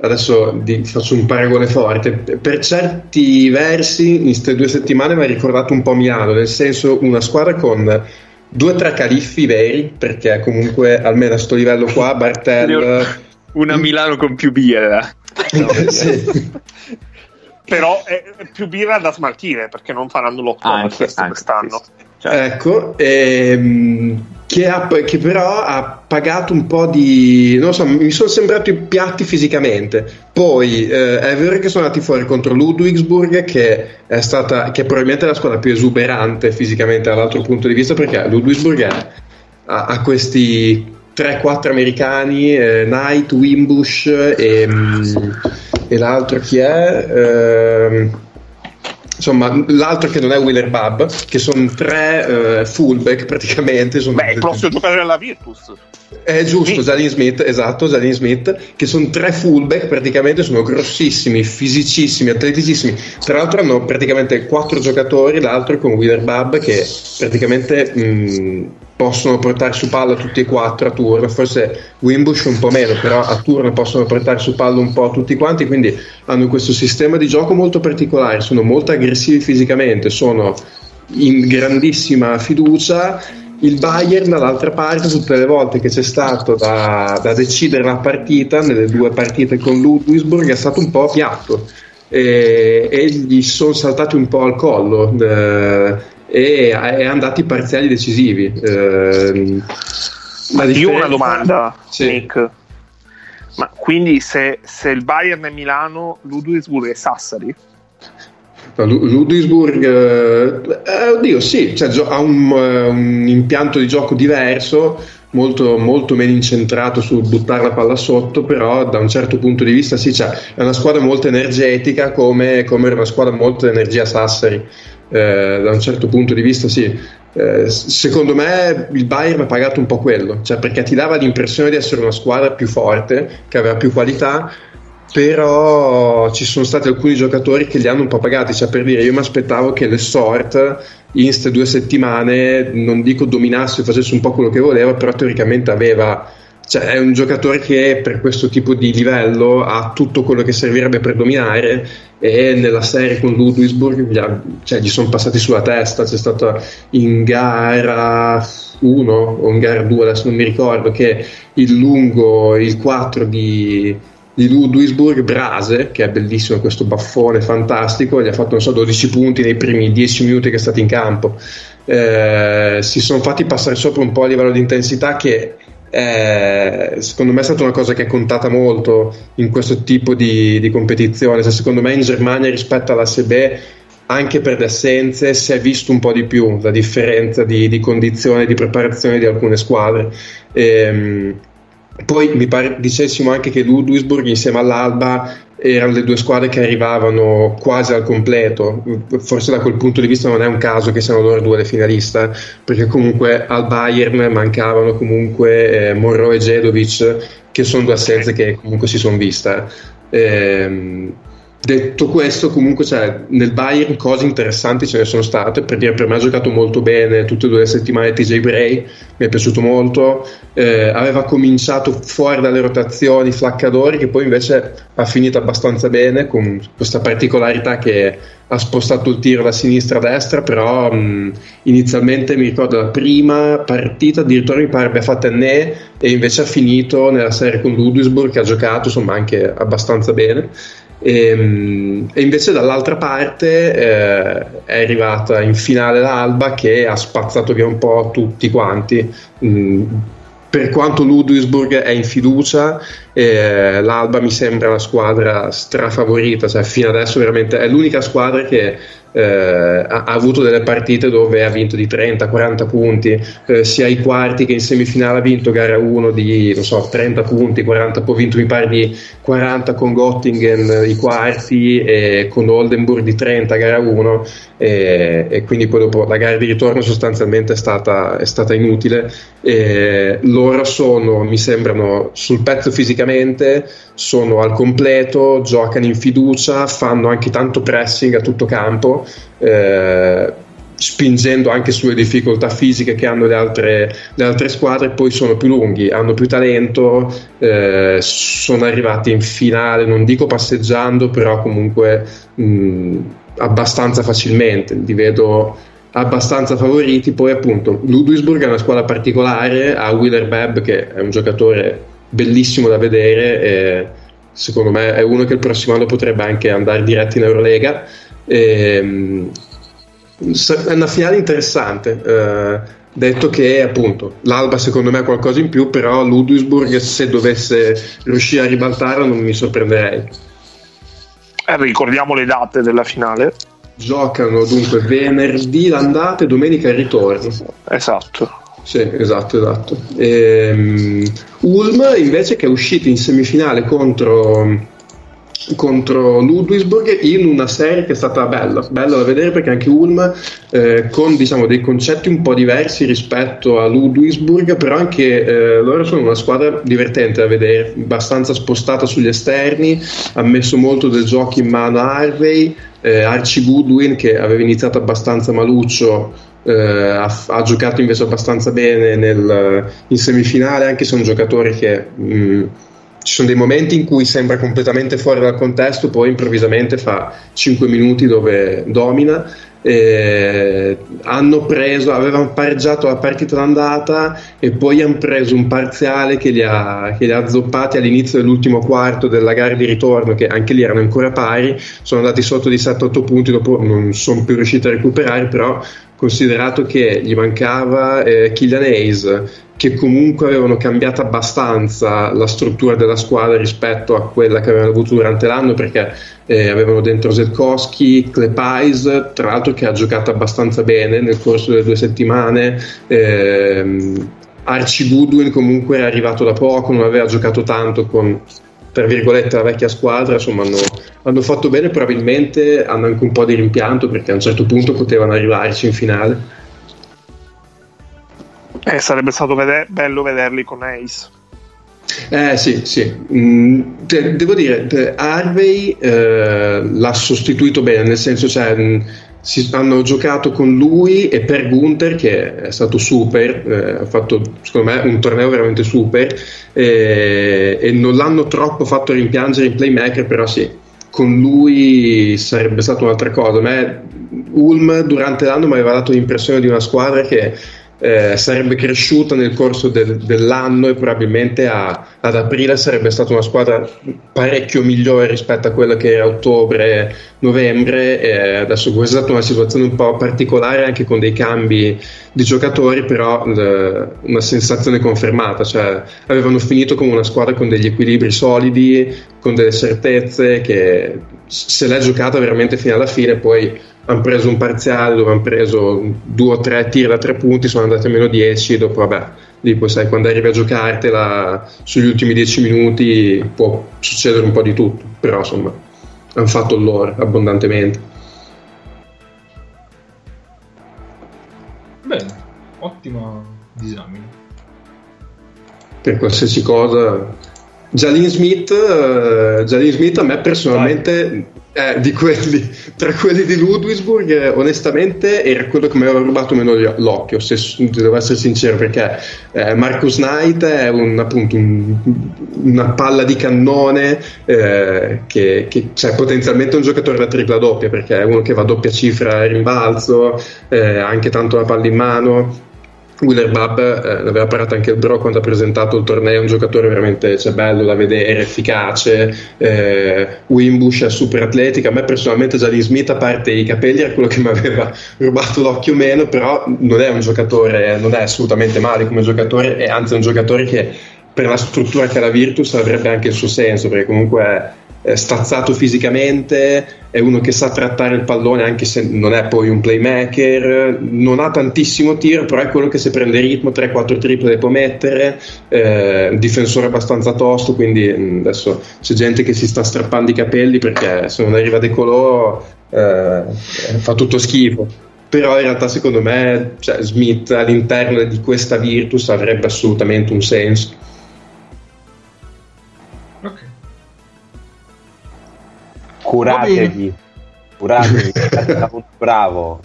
adesso di- ti faccio un paragone forte, per certi versi in queste due settimane mi ha ricordato un po' Milano, nel senso una squadra con due o tre califfi veri, perché comunque almeno a sto livello qua Bartel... Una Milano con più birra. sì. Però è è più birra da smaltire perché non faranno l'October Anche, anche, quest'anno. sì, Ecco, ehm, che, ha- che però ha pagato un po' di... non so, mi sono sembrati piatti fisicamente. Poi eh, è vero che sono andati fuori contro Ludwigsburg, che è stata, che è probabilmente la squadra più esuberante fisicamente dall'altro punto di vista, perché Ludwigsburg è- ha, ha questi 3-4 americani, eh, Knight, Wimbush e, mm, e l'altro chi è? Ehm, insomma, l'altro che non è Wheeler Bub, che sono tre eh, fullback praticamente. Sono Beh, il prossimo giocatore della Virtus. è giusto. Zalin Smith, esatto, Zalin Smith, che sono tre fullback, praticamente sono grossissimi, fisicissimi, atleticissimi. Tra l'altro hanno praticamente quattro giocatori, l'altro con Wheeler Bub che praticamente mh, possono portare su palla tutti e quattro a turno, forse Wimbush un po' meno, però a turno possono portare su palla un po' tutti quanti, quindi hanno questo sistema di gioco molto particolare, sono molto aggressivi fisicamente, sono in grandissima fiducia. Il Bayern dall'altra parte tutte le volte che c'è stato da, da decidere la partita nelle due partite con Ludwigsburg è stato un po' piatto e, e gli sono saltati un po' al collo eh, e è andati parziali decisivi eh, la Io ho una differenza- domanda, Sì. Nick. Ma quindi se, se il Bayern è Milano, Ludwigsburg è Sassari? Ludwigsburg, eh, eh, oddio, sì, cioè, ha un, eh, un impianto di gioco diverso, molto, molto meno incentrato sul buttare la palla sotto, però da un certo punto di vista sì, cioè, è una squadra molto energetica come, come era una squadra molto energia Sassari. Eh, da un certo punto di vista sì. Eh, secondo me il Bayern ha pagato un po' quello, cioè perché ti dava l'impressione di essere una squadra più forte, che aveva più qualità, però ci sono stati alcuni giocatori che li hanno un po' pagati, cioè per dire io mi aspettavo che le Sort in queste due settimane non dico dominasse facesse un po' quello che voleva, però teoricamente aveva cioè è un giocatore che per questo tipo di livello ha tutto quello che servirebbe per dominare e nella serie con Ludwigsburg gli, cioè, gli sono passati sulla testa. C'è stata in gara 1 o in gara 2 adesso non mi ricordo che il lungo il 4 di, di Ludwigsburg Brase che è bellissimo questo baffone fantastico gli ha fatto non so 12 punti nei primi 10 minuti che è stato in campo. Eh, si sono fatti passare sopra un po' a livello di intensità che eh, secondo me è stata una cosa che è contata molto in questo tipo di, di competizione. Cioè, secondo me in Germania rispetto alla SB, anche per le assenze, si è visto un po' di più la differenza di, di condizione e di preparazione di alcune squadre. Ehm, poi mi pare dicessimo anche che Ludwigsburg insieme all'Alba erano le due squadre che arrivavano quasi al completo. Forse da quel punto di vista non è un caso che siano loro due le finaliste, perché comunque al Bayern mancavano comunque eh, Monroe e Jedovic, che sono due assenze che comunque si sono viste. Ehm, detto questo, comunque cioè, nel Bayern cose interessanti ce ne sono state. Per dire, per me ha giocato molto bene tutte e due le settimane TJ Bray, mi è piaciuto molto. Eh, aveva cominciato fuori dalle rotazioni Flaccadori, che poi invece ha finito abbastanza bene con questa particolarità che ha spostato il tiro da sinistra a destra. Però mh, inizialmente mi ricordo la prima partita, addirittura mi pare abbia fatto Ne e invece ha finito nella serie con Ludwigsburg, che ha giocato insomma anche abbastanza bene. E, e invece dall'altra parte eh, è arrivata in finale l'Alba che ha spazzato via un po' tutti quanti. Mm, per quanto Ludwigsburg è in fiducia, eh, l'Alba mi sembra la squadra strafavorita, cioè fino adesso veramente è l'unica squadra che eh, ha, ha avuto delle partite dove ha vinto di 30-40 punti, eh, sia ai quarti che in semifinale ha vinto gara 1 di so, 30 punti, 40, poi ha vinto mi pare di 40 con Göttingen eh, i quarti e con Oldenburg di 30 gara 1 e, e quindi poi dopo la gara di ritorno sostanzialmente è stata, è stata inutile. E loro sono, mi sembrano, sul pezzo fisicamente, sono al completo, giocano in fiducia, fanno anche tanto pressing a tutto campo. Eh, spingendo anche sulle difficoltà fisiche che hanno le altre, le altre squadre, poi sono più lunghi, hanno più talento, eh, sono arrivati in finale, non dico passeggiando, però comunque mh, abbastanza facilmente, li vedo abbastanza favoriti. Poi, appunto, Ludwigsburg è una squadra particolare. Ha Wheeler Bebb, che è un giocatore bellissimo da vedere. E secondo me è uno che il prossimo anno potrebbe anche andare diretto in Eurolega. E, È una finale interessante. Eh, detto che appunto l'Alba secondo me ha qualcosa in più, però Ludwigsburg se dovesse riuscire a ribaltarla non mi sorprenderei. Eh, ricordiamo le date della finale. Giocano dunque venerdì l'andata e domenica il ritorno. Esatto. Sì, esatto, esatto. Ehm, Ulm invece che è uscito in semifinale contro contro Ludwigsburg in una serie che è stata bella, bella da vedere perché anche Ulm eh, con diciamo, dei concetti un po' diversi rispetto a Ludwigsburg, però anche eh, loro sono una squadra divertente da vedere, abbastanza spostata sugli esterni, ha messo molto del gioco in mano a Harvey, eh, Archie Goodwin che aveva iniziato abbastanza maluccio Uh, ha, ha, giocato invece abbastanza bene nel, in semifinale, anche se è un giocatore che mh, mm, ci sono dei momenti in cui sembra completamente fuori dal contesto, poi improvvisamente fa 5 minuti dove domina. Eh, hanno preso, avevano pareggiato la partita d'andata e poi hanno preso un parziale che li, ha, che li ha zoppati all'inizio dell'ultimo quarto della gara di ritorno, che anche lì erano ancora pari. Sono andati sotto di 7-8 punti, dopo non sono più riusciti a recuperare, però considerato che gli mancava eh, Killian Hayes che comunque avevano cambiato abbastanza la struttura della squadra rispetto a quella che avevano avuto durante l'anno perché eh, avevano dentro Zetkowski, Klepais, tra l'altro che ha giocato abbastanza bene nel corso delle due settimane. Ehm, Archie Goodwin comunque è arrivato da poco, non aveva giocato tanto con tra virgolette la vecchia squadra, insomma hanno, hanno fatto bene, probabilmente hanno anche un po' di rimpianto perché a un certo punto potevano arrivarci in finale. Eh, sarebbe stato veder- bello vederli con Ace. Eh sì, sì. Mm, te, devo dire, te, Harvey eh, l'ha sostituito bene, nel senso cioè, mh, mm, si, hanno giocato con lui e per Gunther che è stato super, eh, ha fatto secondo me un torneo veramente super eh, e non l'hanno troppo fatto rimpiangere in playmaker, però sì, con lui sarebbe stata un'altra cosa. A me Ulm durante l'anno mi aveva dato l'impressione di una squadra che eh, sarebbe cresciuta nel corso del, dell'anno e probabilmente a, ad aprile sarebbe stata una squadra parecchio migliore rispetto a quella che era ottobre-novembre. E adesso questa è stata una situazione un po' particolare anche con dei cambi di giocatori, però l- una sensazione confermata, cioè avevano finito come una squadra con degli equilibri solidi, con delle certezze che se l'è giocata veramente fino alla fine poi hanno preso un parziale dove hanno preso due o tre tir da tre punti, sono andati a meno 10 dopo vabbè, lì poi sai quando arrivi a giocartela sugli ultimi 10 minuti può succedere un po' di tutto, però insomma hanno fatto il loro abbondantemente. Bene, ottima disamina. Per qualsiasi cosa Jalin Smith, uh, Jalin Smith a me personalmente eh, di quelli, tra quelli di Ludwigsburg, eh, onestamente era quello che mi aveva rubato meno l'occhio, se devo essere sincero, perché eh, Marcus Knight è un, appunto un, una palla di cannone eh, che, che cioè, potenzialmente un giocatore da tripla doppia, perché è uno che va a doppia cifra a rimbalzo, eh, anche tanto la palla in mano Wheeler Bab eh, l'aveva parlato anche il Bro quando ha presentato il torneo, un giocatore veramente cioè, bello da vedere, efficace. Eh, Wimbush è super atletica. A me personalmente Jalin Smith, a parte i capelli, era quello che mi aveva rubato l'occhio meno, però non è un giocatore, non è assolutamente male come giocatore, è anzi un giocatore che per la struttura che ha la Virtus avrebbe anche il suo senso, perché comunque è eh, stazzato fisicamente, è uno che sa trattare il pallone anche se non è poi un playmaker, non ha tantissimo tiro, però è quello che se prende ritmo 3-4 triple può mettere, eh, difensore abbastanza tosto, quindi mh, adesso c'è gente che si sta strappando i capelli perché se non arriva De Colò eh, fa tutto schifo. Però in realtà secondo me cioè, Smith all'interno di questa Virtus avrebbe assolutamente un senso curatevi, curatevi, bravo.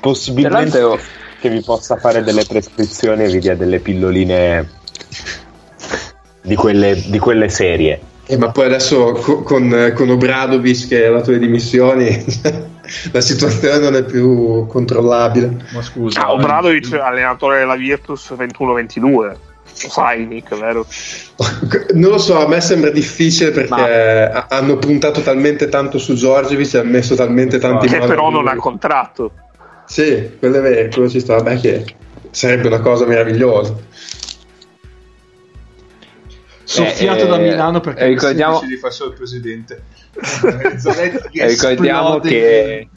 Possibilmente che vi possa fare delle prescrizioni e vi dia delle pilloline di quelle, di quelle serie. Eh, ma poi adesso con, con, con Obradovic che ha dato le dimissioni la situazione non è più controllabile. Ma scusa, ah, Obradovic, allenatore della Virtus 21-22 sai Nick, vero? Non lo so, a me sembra difficile perché Ma... hanno puntato talmente tanto su Giorgevic e hanno messo talmente tanti Che però non ha contratto. Sì, quello è vero, quello ci sta, vabbè che sarebbe una cosa meravigliosa. Soffiato Eh, da eh, Milano perché ricordiamo- decide di fare solo il presidente. Eh, ricordiamo che,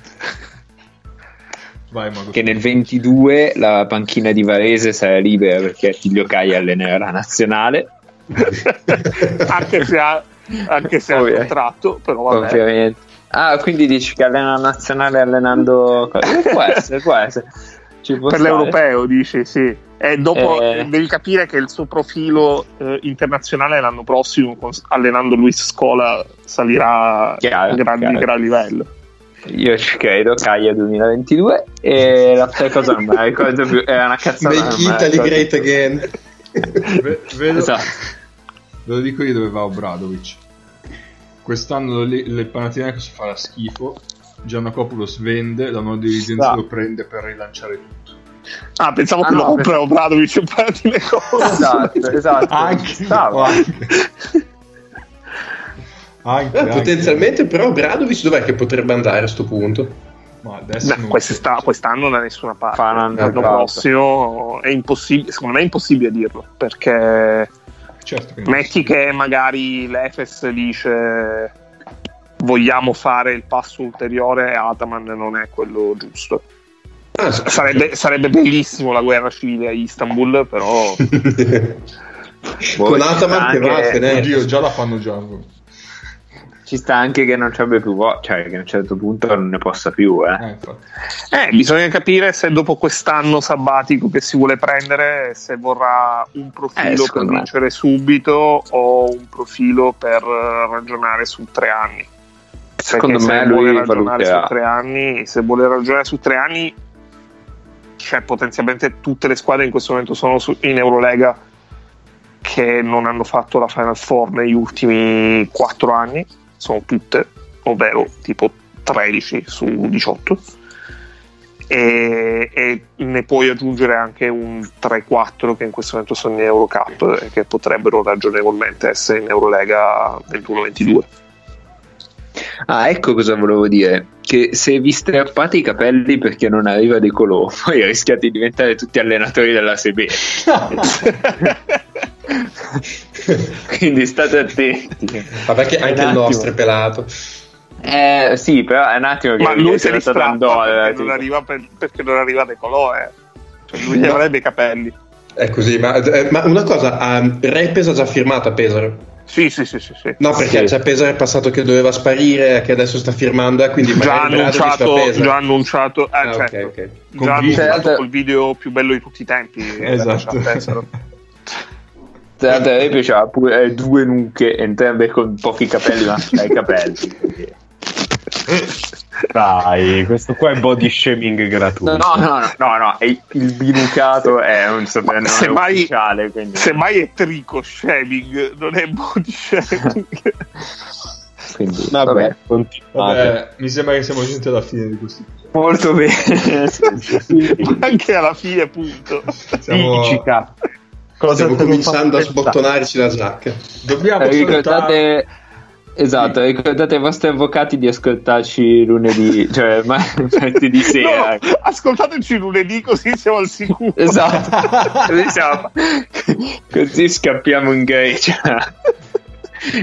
Vai, che nel 22 la panchina di Varese sarà libera perché Attilio Caia allenerà la nazionale. anche se ha, anche se ha Oh, yeah. contratto, però vabbè. Ovviamente. Ah, quindi dici che allena la nazionale allenando. Può essere, può essere. Ci può per stare. l'europeo dici sì e dopo Eh. devi capire che il suo profilo eh, internazionale l'anno prossimo allenando Luis Scola salirà Chiaro, a gran, chiaro. gran livello Io ci credo, Caia 2022. E l'altra cosa non me la ricordo più. È una cazzata. Make la Italy great again. Ve- vedo- Esatto. Ve lo dico io dove va Obradovic. Quest'anno le, le Panathinaikos farà schifo. Giannakopoulos vende, la nuova dirigenza Ah. lo prende per rilanciare tutto. ah pensavo Ah, che no, lo compra Obradovic un paio di le cose Esatto, esatto. Anche, anche. Anche, Eh, anche. potenzialmente però Bradovic dov'è che potrebbe andare a sto punto? Ma adesso No, non quest'esta- so. quest'anno da nessuna parte l'anno prossimo è impossibile secondo me è impossibile dirlo perché Certo che metti che magari l'Efes dice vogliamo fare il passo ulteriore Ataman non è quello giusto Ah, sarebbe, sarebbe bellissimo la guerra civile a Istanbul però Con Ataman che va a Anche- Fener. Oddio, già la fanno già. Ci sta anche che non ci abbia più vo- cioè che a un certo punto non ne possa più, eh. Eh, eh, bisogna capire se dopo quest'anno sabbatico che si vuole prendere se vorrà un Eh, profilo per secondo me. vincere subito o un profilo per eh, ragionare su tre anni Secondo Perché me se lui vuole ragionare valuterà. su tre anni se vuole ragionare su tre anni cioè potenzialmente tutte le squadre in questo momento sono su- in Eurolega che non hanno fatto la Final Four negli ultimi quattro anni sono tutte ovvero tipo 13 su 18 e, e ne puoi aggiungere anche un 3-4 che in questo momento sono in Eurocup e che potrebbero ragionevolmente essere in Eurolega nel 2022 Ah, ecco cosa volevo dire. Che se vi strappate i capelli perché non arriva De Colò, poi rischiate di diventare tutti allenatori della SB. Quindi state attenti. Vabbè che anche il nostro è pelato. Eh, sì, però è un attimo che ma lui se è li strappa perché, tipo. non arriva per- perché non arriva De Colò eh. Cioè, lui gli avrebbe i capelli È così, ma, eh, ma una cosa, um, Repes ha già firmato a Pesaro. Sì sì sì sì, sì. No, perché Sì. c'è Pesaro è passato che doveva sparire, che adesso sta firmando, e quindi già annunciato già annunciato eh, Ah, certo. ok. Con già annunciato col video più bello di tutti i tempi Esatto. eh, Pesaro. Tra l'altro a me piaceva pure eh, due nuche, entrambe con pochi capelli, ma ai capelli. Dai, questo qua è body shaming gratuito. No, no, no, no, no, è- il binucato è un soprannome Semmai- ufficiale, quindi... semmai è trico shaming non è body shaming quindi Vabbè, vabbè. continuate. Vabbè, mi sembra che siamo giunti alla fine di questo. Molto bene. Anche alla fine punto Siamo... Cosa Stiamo cominciando a sbottonarci la giacca. Dobbiamo salutare... ricordate esatto ricordate ai vostri avvocati di ascoltarci lunedì cioè ma- martedì sera. No, ascoltateci lunedì così siamo al sicuro. Esatto. Così, siamo- così scappiamo in Grecia.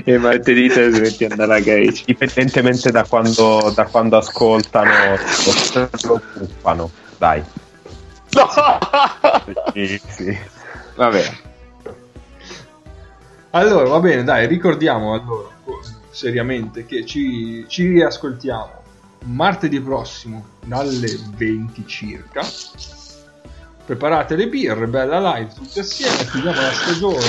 E martedì trasmetti andare a Grecia. Indipendentemente da quando, da quando ascoltano, lo buffano. Dai. Sì, sì. vabbè. Allora, va bene, dai, ricordiamo allora seriamente che ci, ci riascoltiamo martedì prossimo dalle 20 circa. Preparate le birre, bella live tutti assieme, chiudiamo la stagione.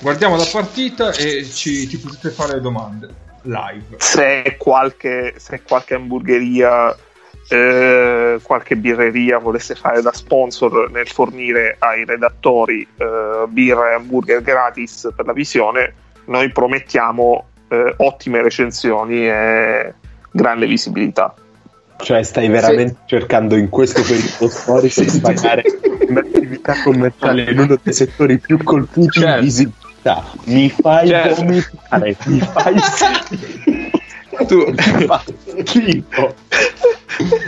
Guardiamo la partita e ci, ci potete fare domande live. se qualche, se qualche hamburgeria, eh, qualche birreria volesse fare da sponsor nel fornire ai redattori eh, birra e hamburger gratis per la visione, noi promettiamo eh, ottime recensioni e grande visibilità. Cioè, stai veramente cercando in questo periodo storico di pagare un'attività commerciale in uno dei settori più colpiti Certo. in visibilità. Mi fai Certo. vomitare, mi fai tu.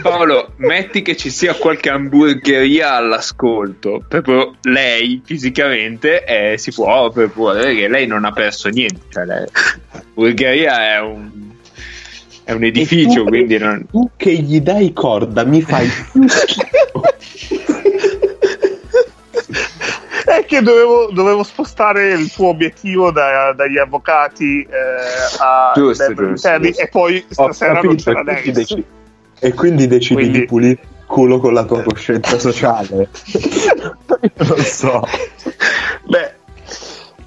Paolo, metti che ci sia qualche hamburgeria all'ascolto, proprio lei fisicamente eh, si può, vedere che lei non ha perso niente. Cioè, lei, hamburgeria è un, è un edificio, tu, quindi non... tu che gli dai corda mi fai più schifo. È che dovevo, dovevo spostare il tuo obiettivo da- dagli avvocati eh, a Giusto, giusto, interni giusto. e poi stasera non capito, c'era e quindi, Dennis. deci- e quindi decidi Quindi- di pulire il culo con la tua coscienza sociale. non so. Beh,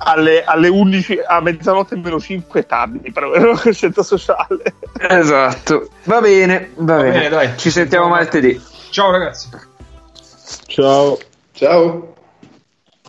alle, alle 11, a mezzanotte meno 5 tardi per avere una coscienza sociale. Esatto, va bene, va, Va bene. bene, dai. Ci sentiamo martedì. Ciao ragazzi. Ciao. Ciao.